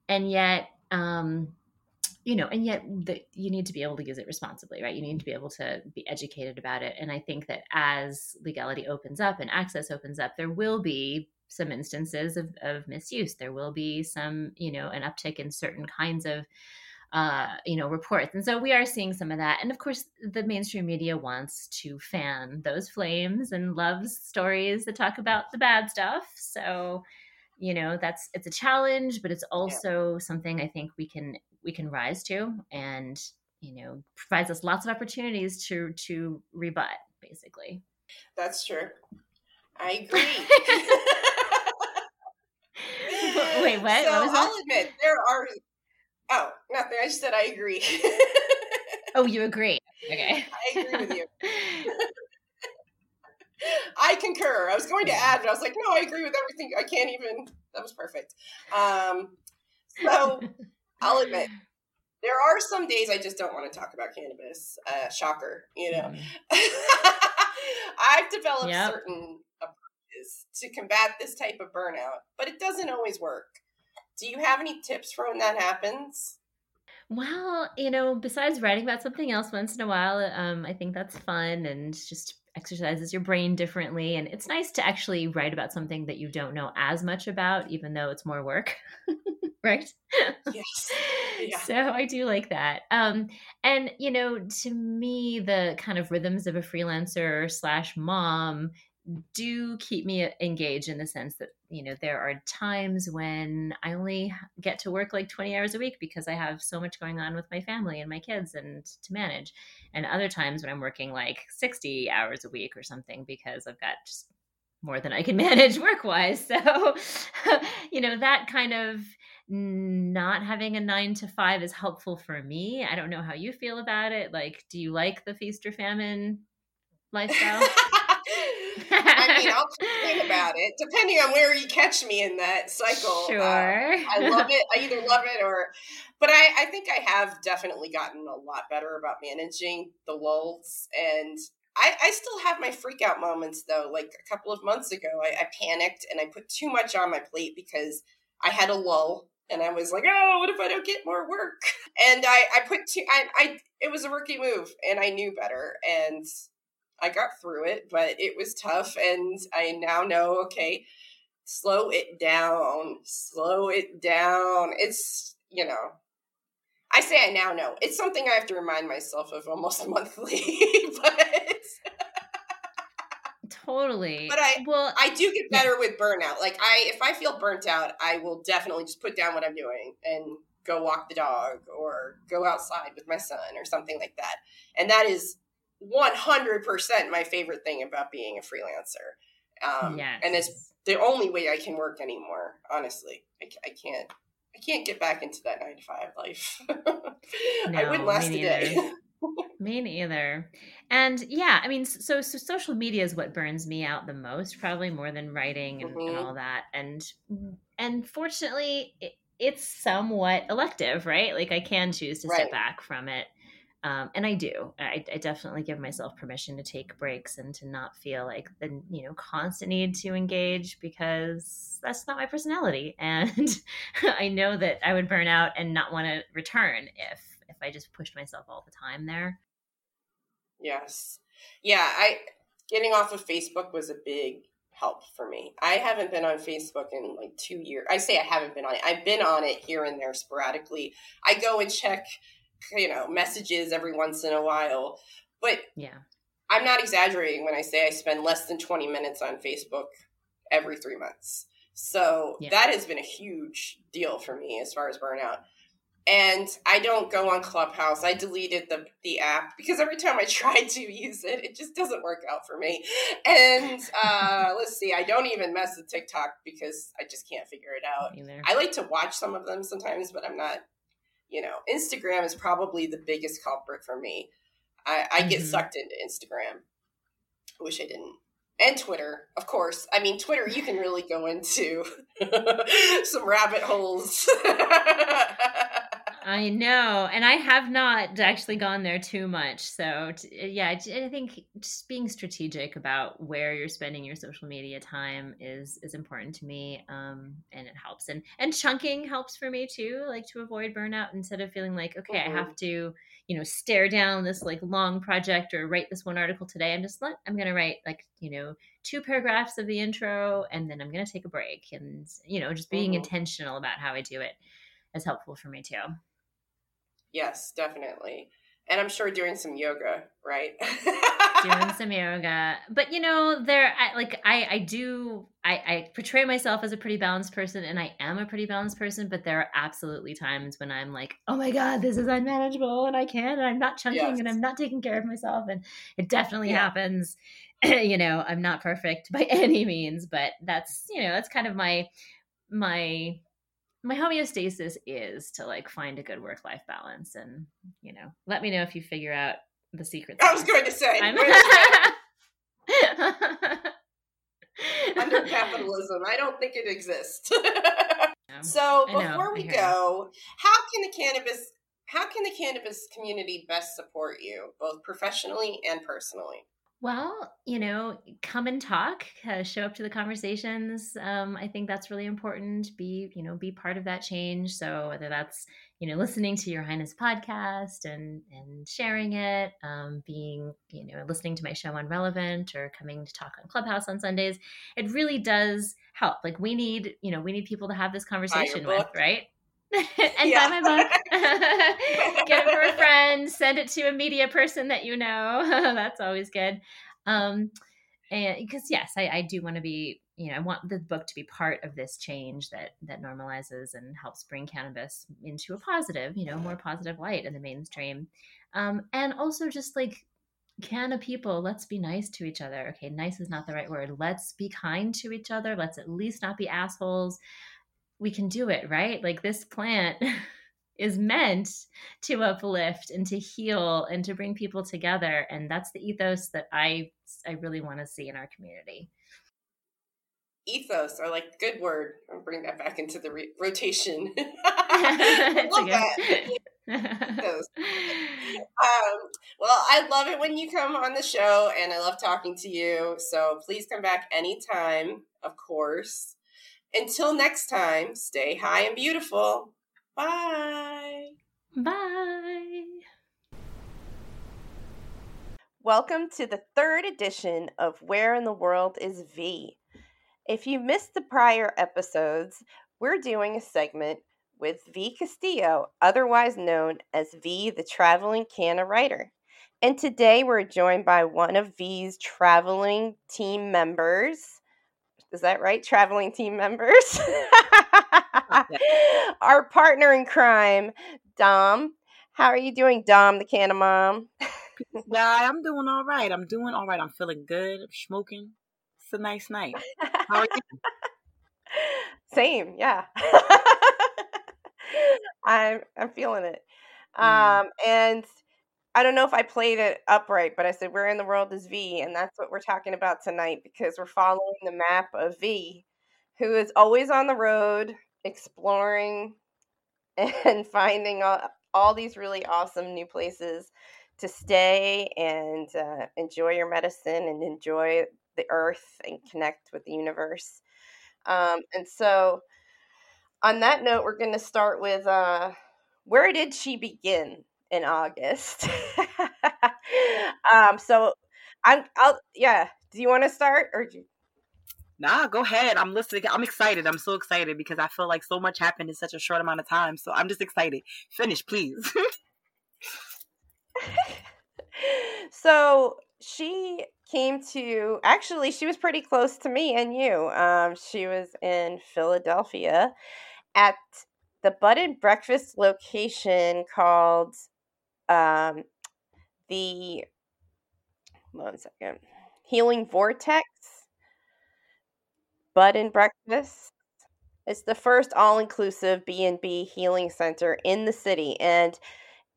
and yet um, you know, and yet the, you need to be able to use it responsibly, right? You need to be able to be educated about it. And I think that as legality opens up and access opens up, there will be some instances of, of misuse. There will be some, you know, an uptick in certain kinds of uh, you know, reports. And so we are seeing some of that. And of course, the mainstream media wants to fan those flames and loves stories that talk about the bad stuff. So you know that's it's a challenge but it's also yeah. something i think we can we can rise to and you know provides us lots of opportunities to to rebut basically. That's true. I agree. Wait what, so what i'll admit there are oh nothing. I just said i agree. Oh you agree. Okay i agree with you I concur. I was going to add, but I was like, no, I agree with everything. I can't even. That was perfect. Um, so I'll admit, there are some days I just don't want to talk about cannabis. Uh, shocker, you know. Mm. I've developed yep. certain approaches to combat this type of burnout, but it doesn't always work. Do you have any tips for when that happens? Well, you know, besides writing about something else once in a while, um, I think that's fun and just exercises your brain differently. And it's nice to actually write about something that you don't know as much about, even though it's more work. right? Yes. Yeah. So I do like that. Um, and you know, to me, the kind of rhythms of a freelancer slash mom do keep me engaged in the sense that you know there are times when i only get to work like 20 hours a week because i have so much going on with my family and my kids and to manage. And other times when i'm working like 60 hours a week or something because i've got just more than i can manage work wise so you know that kind of not having a nine to five is helpful for me. I don't know how you feel about it. Like do you like the feast or famine lifestyle I mean, I'll complain about it depending on where you catch me in that cycle. Um, sure. I love it. I either love it or, but I, I think I have definitely gotten a lot better about managing the lulls. And I, I still have my freak out moments though. Like a couple of months ago, I, I panicked and I put too much on my plate because I had a lull and I was like, oh, what if I don't get more work? And I, I put two, I, I, it was a rookie move and I knew better and I got through it, but it was tough. And I now know, okay, slow it down, slow it down. It's, you know, I say I now know. It's something I have to remind myself of almost monthly, but totally. But I well, I do get better yeah. with burnout. Like I, if I feel burnt out, I will definitely just put down what I'm doing and go walk the dog or go outside with my son or something like that. And that is 100% my favorite thing about being a freelancer. Um, yes. And it's the only way I can work anymore. Honestly, I, I can't. I can't get back into that nine to five life. no, I wouldn't last a day. me neither. And yeah, I mean, so so social media is what burns me out the most, probably more than writing and, mm-hmm. and all that. And and fortunately, it, it's somewhat elective, right? Like I can choose to right. step back from it. Um, and I do. I, I, definitely give myself permission to take breaks and to not feel like the you know constant need to engage because that's not my personality, and I know that I would burn out and not want to return if if I just pushed myself all the time there. Yes. Yeah, I getting off of Facebook was a big help for me. I haven't been on Facebook in like 2 years. I say I haven't been on it. I've been on it here and there sporadically. I go and check, you know, messages every once in a while. But Yeah. I'm not exaggerating when I say I spend less than 20 minutes on Facebook every 3 months. So yeah. that has been a huge deal for me as far as burnout and I don't go on Clubhouse. I deleted the the app because every time I try to use it, it just doesn't work out for me. And uh, let's see, I don't even mess with TikTok because I just can't figure it out. Either. I like to watch some of them sometimes, but I'm not. You know, Instagram is probably the biggest culprit for me. I, I get mm-hmm. sucked into Instagram. I wish I didn't and Twitter, of course. I mean, Twitter, you can really go into some rabbit holes. I know, and I have not actually gone there too much. So yeah, I think just being strategic about where you're spending your social media time is is important to me, um, and it helps. And and chunking helps for me too, like to avoid burnout instead of feeling like okay, mm-hmm. I have to you know stare down this like long project or write this one article today. I'm just let I'm gonna write like you know two paragraphs of the intro, and then I'm gonna take a break, and you know just being mm-hmm. intentional about how I do it is helpful for me too. Yes, definitely. And I'm sure doing some yoga, right? doing some yoga. But you know, there I like I I do I, I portray myself as a pretty balanced person and I am a pretty balanced person, but there are absolutely times when I'm like, oh my God, this is unmanageable and I can't and I'm not chunking yes. and I'm not taking care of myself. And it definitely yeah. happens. you know, I'm not perfect by any means, but that's you know, that's kind of my my my homeostasis is to like find a good work life balance and you know let me know if you figure out the secret i was going to say under capitalism i don't think it exists. So before we go how can the cannabis how can the cannabis community best support you both professionally and personally well, you know, come and talk, uh, show up to the conversations. Um, I think that's really important. Be, you know, be part of that change. So whether that's, you know, listening to your Highness podcast and and sharing it, um, being, you know, listening to my show on Relevant or coming to talk on Clubhouse on Sundays, it really does help. Like we need, you know, we need people to have this conversation with, right? and buy my book. Get it for a friend. Send it to a media person that you know. That's always good. Um, and because yes, I, I do want to be. You know, I want the book to be part of this change that that normalizes and helps bring cannabis into a positive, you know, more positive light in the mainstream, um, and also just like can of people let's be nice to each other okay nice is not the right word let's be kind to each other let's at least not be assholes we can do it, right? Like this plant is meant to uplift and to heal and to bring people together and that's the ethos that I I really want to see in our community. Ethos, or like good word. I'll bring that back into the re- rotation. I love that. um, well, I love it when you come on the show, and I love talking to you. So please come back anytime, of course. Until next time, stay high and beautiful. Bye. Bye. Welcome to the third edition of Where in the World is V? If you missed the prior episodes, we're doing a segment with V Castillo, otherwise known as V the Traveling Canna Writer. And today we're joined by one of V's traveling team members. Is that right? Traveling team members. Our partner in crime, Dom. How are you doing, Dom, the Canna Mom? yeah, I'm doing all right. I'm doing all right. I'm feeling good. I'm smoking. It's a nice night. How are you? Same, yeah. I'm I'm feeling it. Mm. Um, and I don't know if I played it upright, but I said where in the world is V, and that's what we're talking about tonight because we're following the map of V, who is always on the road exploring and finding all, all these really awesome new places to stay and uh, enjoy your medicine and enjoy the earth and connect with the universe. Um, and so, on that note, we're going to start with uh, where did she begin in August? um, so, I'm, I'll, yeah. Do you want to start or? Do you... Nah, go ahead. I'm listening. I'm excited. I'm so excited because I feel like so much happened in such a short amount of time. So I'm just excited. Finish, please. so she came to actually she was pretty close to me and you um, she was in philadelphia at the and breakfast location called um, the one second healing vortex bed and breakfast it's the first all-inclusive b&b healing center in the city and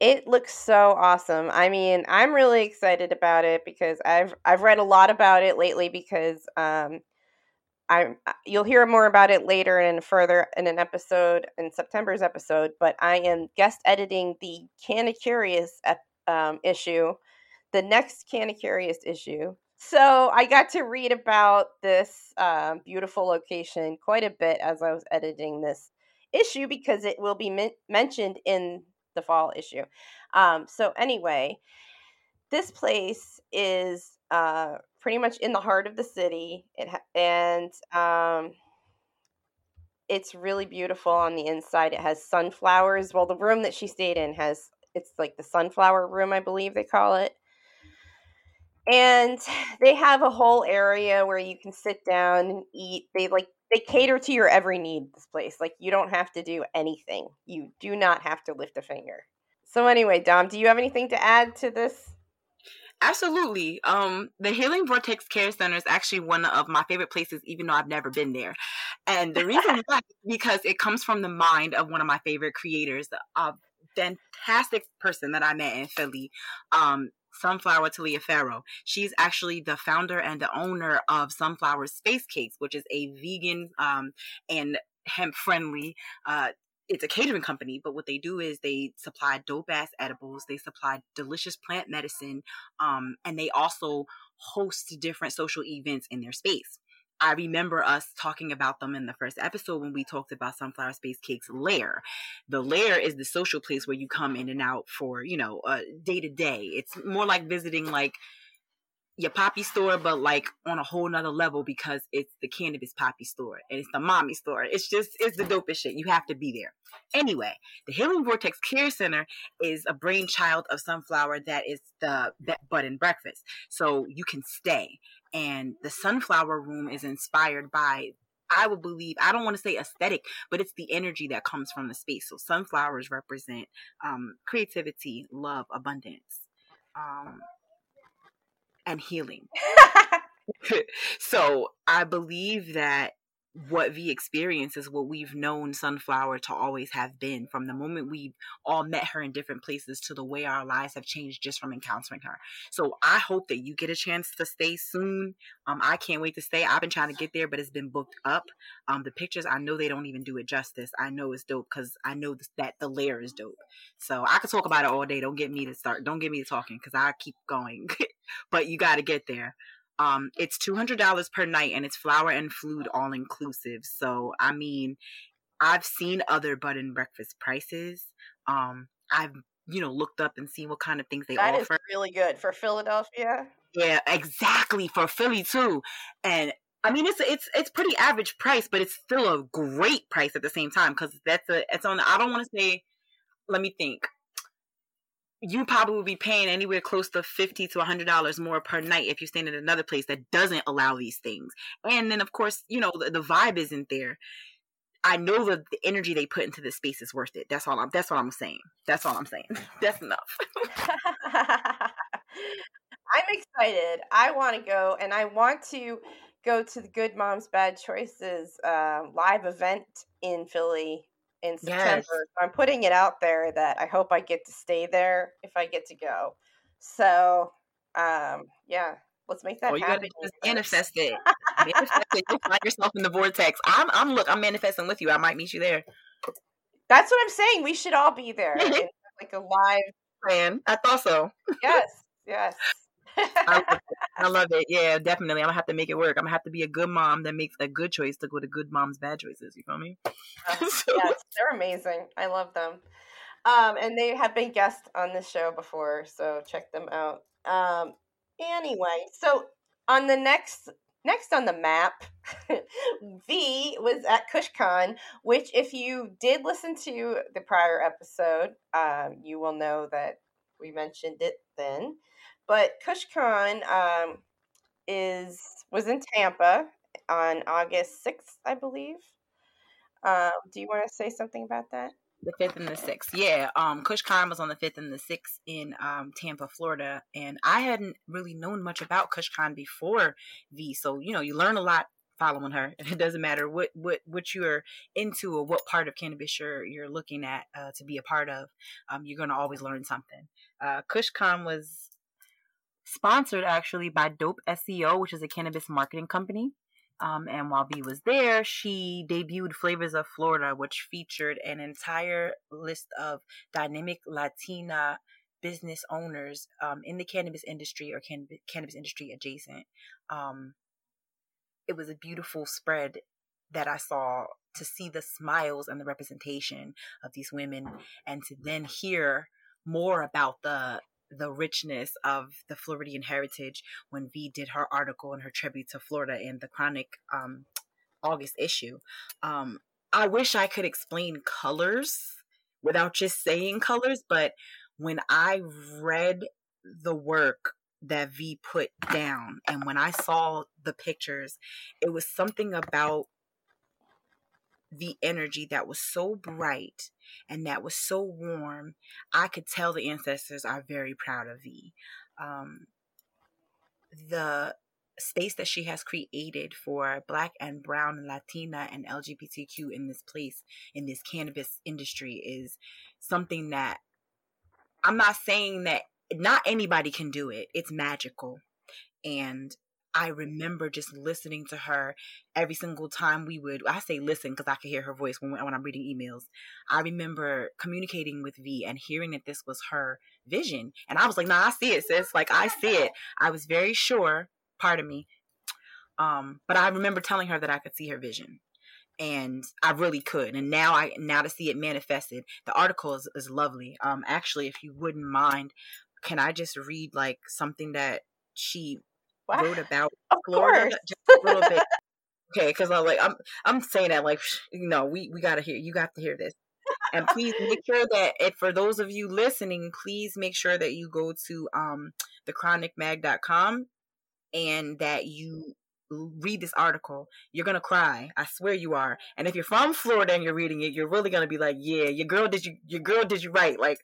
it looks so awesome. I mean, I'm really excited about it because I've I've read a lot about it lately because um I you'll hear more about it later and further in an episode in September's episode, but I am guest editing the Canna Curious um, issue, the next Canna Curious issue. So I got to read about this um, beautiful location quite a bit as I was editing this issue because it will be men- mentioned in the fall issue. Um, so anyway, this place is uh, pretty much in the heart of the city. It ha- and um, it's really beautiful on the inside. It has sunflowers. Well, the room that she stayed in has it's like the sunflower room, I believe they call it. And they have a whole area where you can sit down and eat. They like they cater to your every need this place like you don't have to do anything you do not have to lift a finger so anyway dom do you have anything to add to this Absolutely. Um, the Healing Vortex Care Center is actually one of my favorite places, even though I've never been there. And the reason why because it comes from the mind of one of my favorite creators, a fantastic person that I met in Philly. Um, Sunflower Taliaferro. She's actually the founder and the owner of Sunflower Space Cakes, which is a vegan um, and hemp friendly. Uh, it's a catering company, but what they do is they supply dope ass edibles, they supply delicious plant medicine, um, and they also host different social events in their space. I remember us talking about them in the first episode when we talked about Sunflower Space Cake's lair. The lair is the social place where you come in and out for, you know, a day to day. It's more like visiting like your poppy store, but like on a whole nother level because it's the cannabis poppy store and it's the mommy store. It's just, it's the dopest shit. You have to be there. Anyway, the Healing Vortex Care Center is a brainchild of Sunflower that is the bed and breakfast. So you can stay and the sunflower room is inspired by I would believe, I don't want to say aesthetic, but it's the energy that comes from the space. So sunflowers represent um, creativity, love, abundance, um, and healing. so I believe that what V is what we've known Sunflower to always have been from the moment we've all met her in different places to the way our lives have changed just from encountering her. So I hope that you get a chance to stay soon. Um, I can't wait to stay. I've been trying to get there, but it's been booked up. Um, the pictures, I know they don't even do it justice. I know it's dope because I know that the lair is dope. So I could talk about it all day. Don't get me to start. Don't get me to talking because I keep going. but you got to get there. Um, it's two hundred dollars per night, and it's flower and food all inclusive. So I mean, I've seen other bed and breakfast prices. Um, I've you know looked up and seen what kind of things they That is offer. really good for Philadelphia. Yeah, exactly for Philly too. And I mean, it's it's it's pretty average price, but it's still a great price at the same time because that's a it's on. I don't want to say. Let me think. You probably will be paying anywhere close to fifty to hundred dollars more per night if you're staying at another place that doesn't allow these things. And then, of course, you know the, the vibe isn't there. I know the energy they put into the space is worth it. That's all. I'm. That's what I'm saying. That's all I'm saying. That's enough. I'm excited. I want to go, and I want to go to the Good Moms Bad Choices uh, live event in Philly in September. Yes. I'm putting it out there that I hope I get to stay there if I get to go. So, um, yeah, let's make that Well, you gotta happen. just manifest it. manifest it. You'll find yourself in the vortex. I'm. I'm. Look. I'm manifesting with you. I might meet you there. That's what I'm saying. We should all be there, like a live. Man, I thought so. Yes, yes. I love, it. I love it. Yeah, definitely. I'm gonna have to make it work. I'm gonna have to be a good mom that makes a good choice to go to good mom's bad choices. You feel me? Uh, So- yes, they're amazing. I love them. Um, and they have been guests on this show before, so check them out. Um, anyway, so on the next next on the map, V was at KushCon, which if you did listen to the prior episode, um, you will know that we mentioned it then. But KushCon um, is was in Tampa on August sixth, I believe. Um, do you want to say something about that? the fifth and the sixth. Yeah. Um, KushCon was on the fifth and the sixth in um Tampa, Florida, and I hadn't really known much about KushCon before V. So you know, you learn a lot following her, it doesn't matter what what what you're into or what part of cannabis you're you're looking at uh, to be a part of. Um, you're gonna always learn something. Uh, KushCon was sponsored actually by Dope SEO, which is a cannabis marketing company. Um, and while V was there, she debuted Flavors of Florida, which featured an entire list of dynamic Latina business owners um, in the cannabis industry or can- cannabis industry adjacent. Um, it was a beautiful spread that I saw to see the smiles and the representation of these women and to then hear more about the the richness of the Floridian heritage when V did her article and her tribute to Florida in the Chronic um, August issue. Um, I wish I could explain colors without just saying colors, but when I read the work that V put down and when I saw the pictures, it was something about the energy that was so bright and that was so warm. I could tell the ancestors are very proud of V. Um, the space that she has created for Black and Brown and Latina and LGBTQ in this place, in this cannabis industry, is something that I'm not saying that not anybody can do it. It's magical. And I remember just listening to her every single time we would. I say listen because I could hear her voice when when I'm reading emails. I remember communicating with V and hearing that this was her vision, and I was like, "Nah, I see it, sis. Like I see it." I was very sure. Pardon me. Um, but I remember telling her that I could see her vision, and I really could. And now I now to see it manifested. The article is, is lovely. Um, actually, if you wouldn't mind, can I just read like something that she Wow. wrote about Of Florida course. just a little bit. Okay, because I'm like I'm I'm saying that like you know we we gotta hear you got to hear this, and please make sure that if for those of you listening, please make sure that you go to um thechronicmag.com and that you read this article. You're gonna cry. I swear you are. And if you're from Florida and you're reading it, you're really gonna be like, yeah, your girl did you your girl did you right. Like,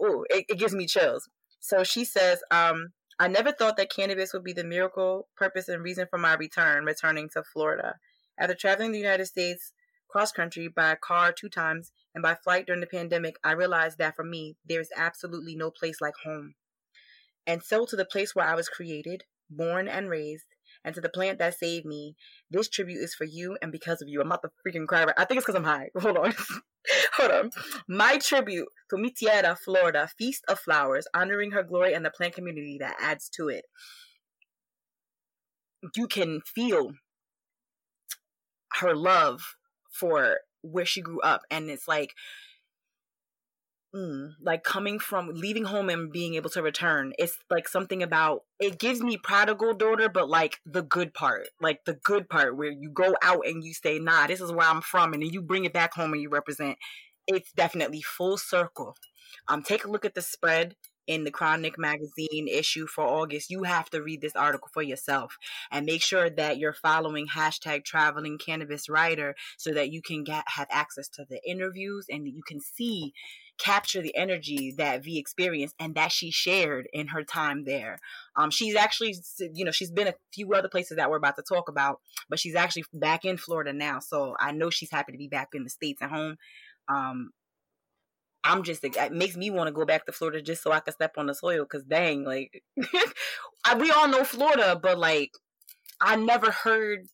oh, it, it gives me chills. So she says, um, I never thought that cannabis would be the miracle, purpose, and reason for my return, returning to Florida. After traveling the United States cross country by car two times and by flight during the pandemic, I realized that for me, there is absolutely no place like home. And so, to the place where I was created, born, and raised, and to the plant that saved me, this tribute is for you and because of you. I'm about to freaking cry. right- I think it's because I'm high. Hold on. Hold on. My tribute to Mi Tierra, Florida, Feast of Flowers, honoring her glory and the plant community that adds to it. you can feel her love for where she grew up and it's like mm, like coming from leaving home and being able to return it's like something about it gives me prodigal daughter but like the good part like the good part where you go out and you say nah this is where i'm from and then you bring it back home and you represent it's definitely full circle. Um take a look at the spread in the Chronic magazine issue for August, you have to read this article for yourself and make sure that you're following hashtag traveling cannabis writer so that you can get have access to the interviews and you can see capture the energy that V experienced and that she shared in her time there. Um, she's actually, you know, she's been a few other places that we're about to talk about, but she's actually back in Florida now. So I know she's happy to be back in the States at home. Um, I'm just it makes me want to go back to Florida just so I can step on the soil. Cause dang, like we all know Florida, but like I never heard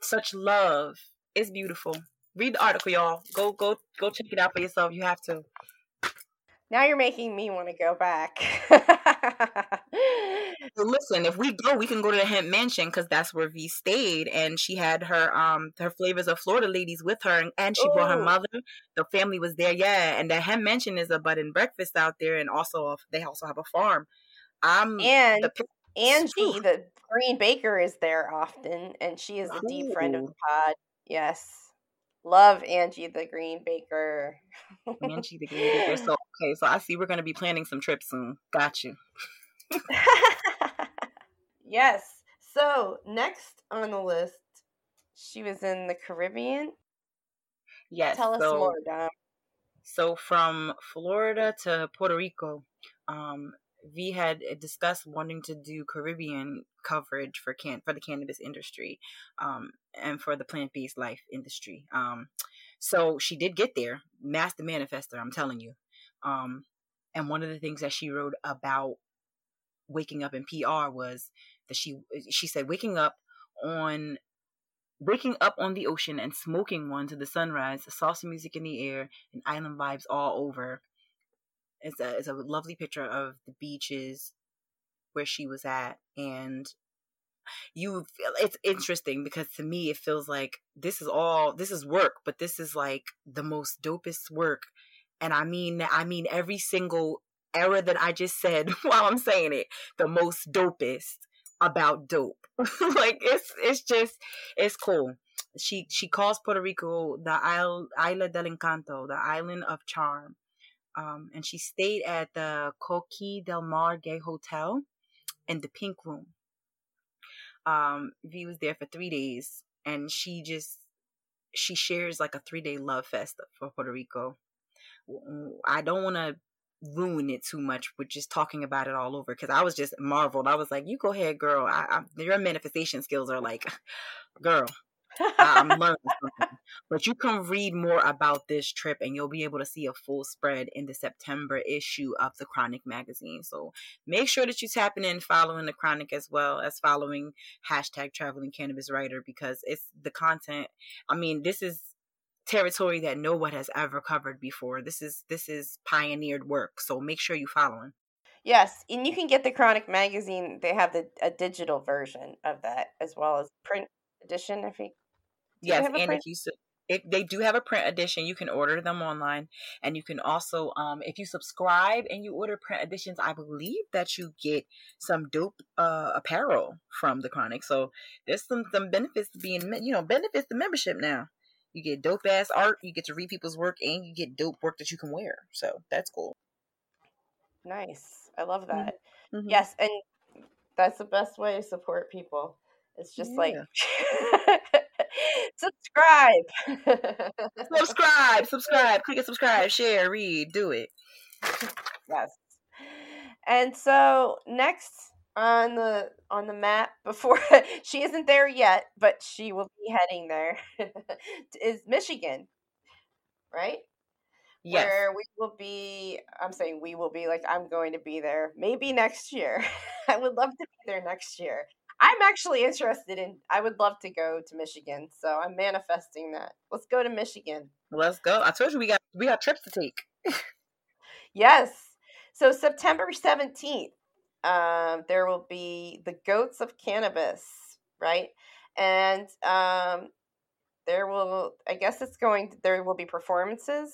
such love. It's beautiful. Read the article, y'all. Go go go check it out for yourself. You have to. Now you're making me want to go back. listen, if we go, we can go to the Hemp Mansion because that's where V stayed, and she had her um her flavors of Florida ladies with her, and, she Ooh. brought her mother. The family was there, yeah. And the Hemp Mansion is a bed and breakfast out there, and also they also have a farm. I'm and the, Angie, the Green Baker, is there often, and she is a Ooh. deep friend of the pod. Yes. Love Angie the Green Baker. Angie the Green Baker. So okay, so I see we're gonna be planning some trips soon. Got you. yes. So next on the list, she was in the Caribbean. Yes. Tell us so, more, Dom. So from Florida to Puerto Rico, um, V had discussed wanting to do Caribbean coverage for can for the cannabis industry, um, and for the plant based life industry. Um, so she did get there, master manifester. I'm telling you. Um, and one of the things that she wrote about waking up in PR was that she she said waking up on waking up on the ocean and smoking one to the sunrise, salsa music in the air, and island vibes all over. It's a it's a lovely picture of the beaches where she was at, and you feel it's interesting because to me it feels like this is all this is work, but this is like the most dopest work, and I mean I mean every single era that I just said while I'm saying it, the most dopest about dope. like it's it's just it's cool. She she calls Puerto Rico the Isle Isla del Encanto, the island of charm. Um, and she stayed at the Coqui del Mar Gay Hotel in the Pink Room. Um, V was there for three days, and she just she shares like a three day love fest for Puerto Rico. I don't want to ruin it too much with just talking about it all over because I was just marveled. I was like, "You go ahead, girl. I, I, your manifestation skills are like, girl, I'm learning something. But you can read more about this trip and you'll be able to see a full spread in the September issue of the Chronic magazine. So make sure that you tapping in, following the Chronic as well as following hashtag traveling cannabis writer because it's the content. I mean, this is territory that no one has ever covered before. This is this is pioneered work. So make sure you follow following. Yes, and you can get the Chronic magazine. They have the a digital version of that as well as print edition. If you yes, and print? if you if they do have a print edition, you can order them online, and you can also, um, if you subscribe and you order print editions, I believe that you get some dope uh, apparel from the Chronic. So there's some some benefits to being, you know, benefits to membership now. You get dope ass art, you get to read people's work, and you get dope work that you can wear. So that's cool. Nice, I love that. Mm-hmm. Yes, and that's the best way to support people. It's just yeah. like subscribe. subscribe, subscribe, click and subscribe, share, read, do it. Yes. And so next on the on the map before she isn't there yet, but she will be heading there is Michigan. Right? Yes. Where we will be I'm saying we will be like I'm going to be there maybe next year. I would love to be there next year. I'm actually interested in. I would love to go to Michigan, so I'm manifesting that. Let's go to Michigan. Let's go. I told you we got we got trips to take. yes. So September 17th, um, there will be the Goats of Cannabis right? And um, there will, I guess it's going. There will be performances.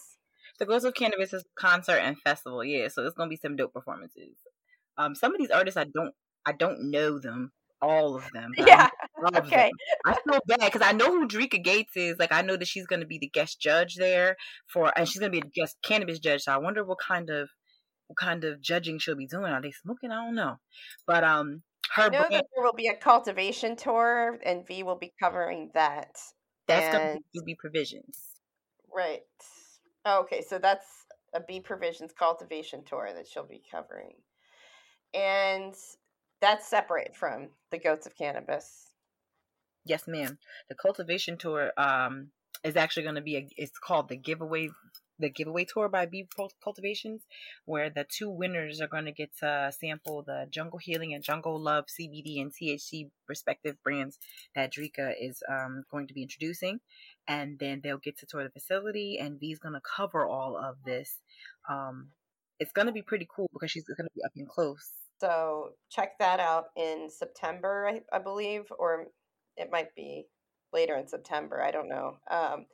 The Goats of Cannabis is concert and festival, yeah. So it's gonna be some dope performances. Um, some of these artists I don't, I don't know them, all of them. Yeah. okay. Them. I feel bad because I know who Dreka Gates is. Like I know that she's gonna be the guest judge there for, and she's gonna be a guest cannabis judge. So I wonder what kind of, what kind of judging she'll be doing. Are they smoking? I don't know. But um, her I know brand, that there will be a cultivation tour, and V will be covering that. That's and, gonna be provisions. Right. Oh, okay, so that's a B Provisions cultivation tour that she'll be covering. And that's separate from the Goats of Cannabis. Yes, ma'am. The cultivation tour um, is actually going to be a, it's called the giveaway the giveaway tour by Bee Cultivations, where the two winners are going to get to sample the Jungle Healing and Jungle Love CBD and THC respective brands that Dreka is um, going to be introducing. And then they'll get to tour the facility, and V's going to cover all of this. Um, it's going to be pretty cool because she's going to be up and close. So check that out in September, I, I believe, or it might be later in September. I don't know. Um,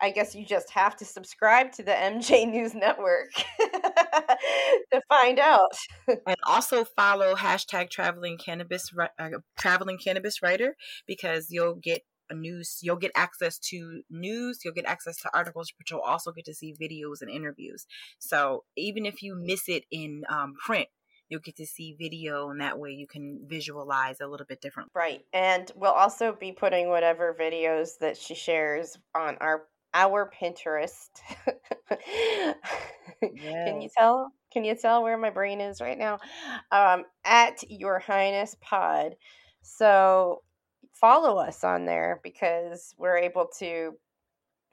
I guess you just have to subscribe to the MJ News Network to find out. and also follow hashtag traveling cannabis uh, traveling cannabis writer because you'll get news you'll get access to news you'll get access to articles but you'll also get to see videos and interviews so even if you miss it in um, print you'll get to see video and that way you can visualize a little bit different right and we'll also be putting whatever videos that she shares on our our Pinterest. yes. Can you tell? Can you tell where my brain is right now? Um, at Your Highness Pod. So follow us on there because we're able to,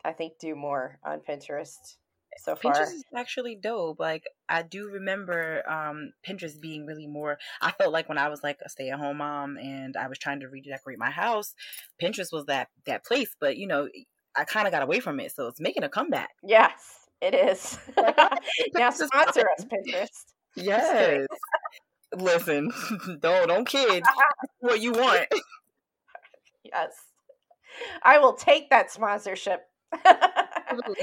I think, do more on Pinterest so far. Pinterest is actually dope. Like I do remember um, Pinterest being really more. I felt like when I was like a stay at home mom and I was trying to redecorate my house, Pinterest was that that place. But you know, I kind of got away from it, so it's making a comeback. Yes, it is. now sponsor us, Pinterest. Yes. Listen, don't don't kid what you want. Yes, I will take that sponsorship.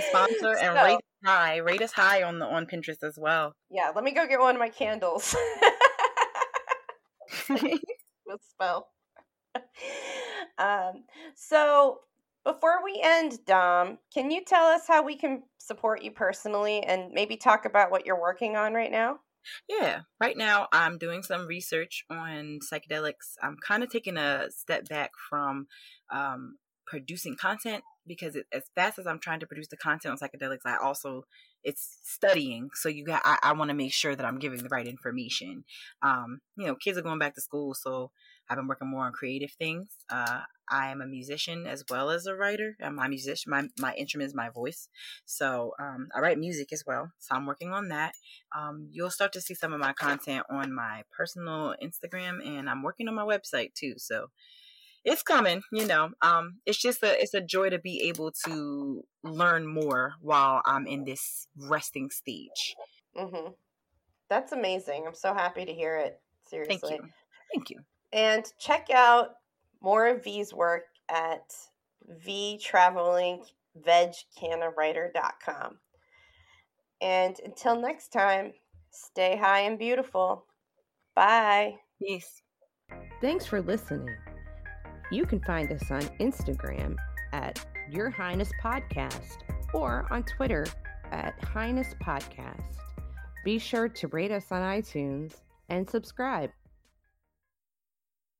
Sponsor and so, rate high. Rate us high on the on Pinterest as well. Yeah, let me go get one of my candles. with spell. Um, so before we end, Dom, can you tell us how we can support you personally and maybe talk about what you're working on right now? Yeah, right now I'm doing some research on psychedelics. I'm kind of taking a step back from um, producing content because it, as fast as I'm trying to produce the content on psychedelics, I also it's studying. So you got I, I want to make sure that I'm giving the right information. Um, you know, kids are going back to school, so I've been working more on creative things. Uh, I am a musician as well as a writer. I'm a musician. My my instrument is my voice, so um, I write music as well. So I'm working on that. Um, you'll start to see some of my content on my personal Instagram, and I'm working on my website too. So it's coming. You know, um, it's just a it's a joy to be able to learn more while I'm in this resting stage. Mm-hmm. That's amazing. I'm so happy to hear it. Seriously. Thank you. Thank you. And check out more of V's work at vtravelingvegcannawriter.com. And until next time, stay high and beautiful. Bye. Peace. Thanks for listening. You can find us on Instagram at Your Highness Podcast or on Twitter at Highness Podcast. Be sure to rate us on iTunes and subscribe.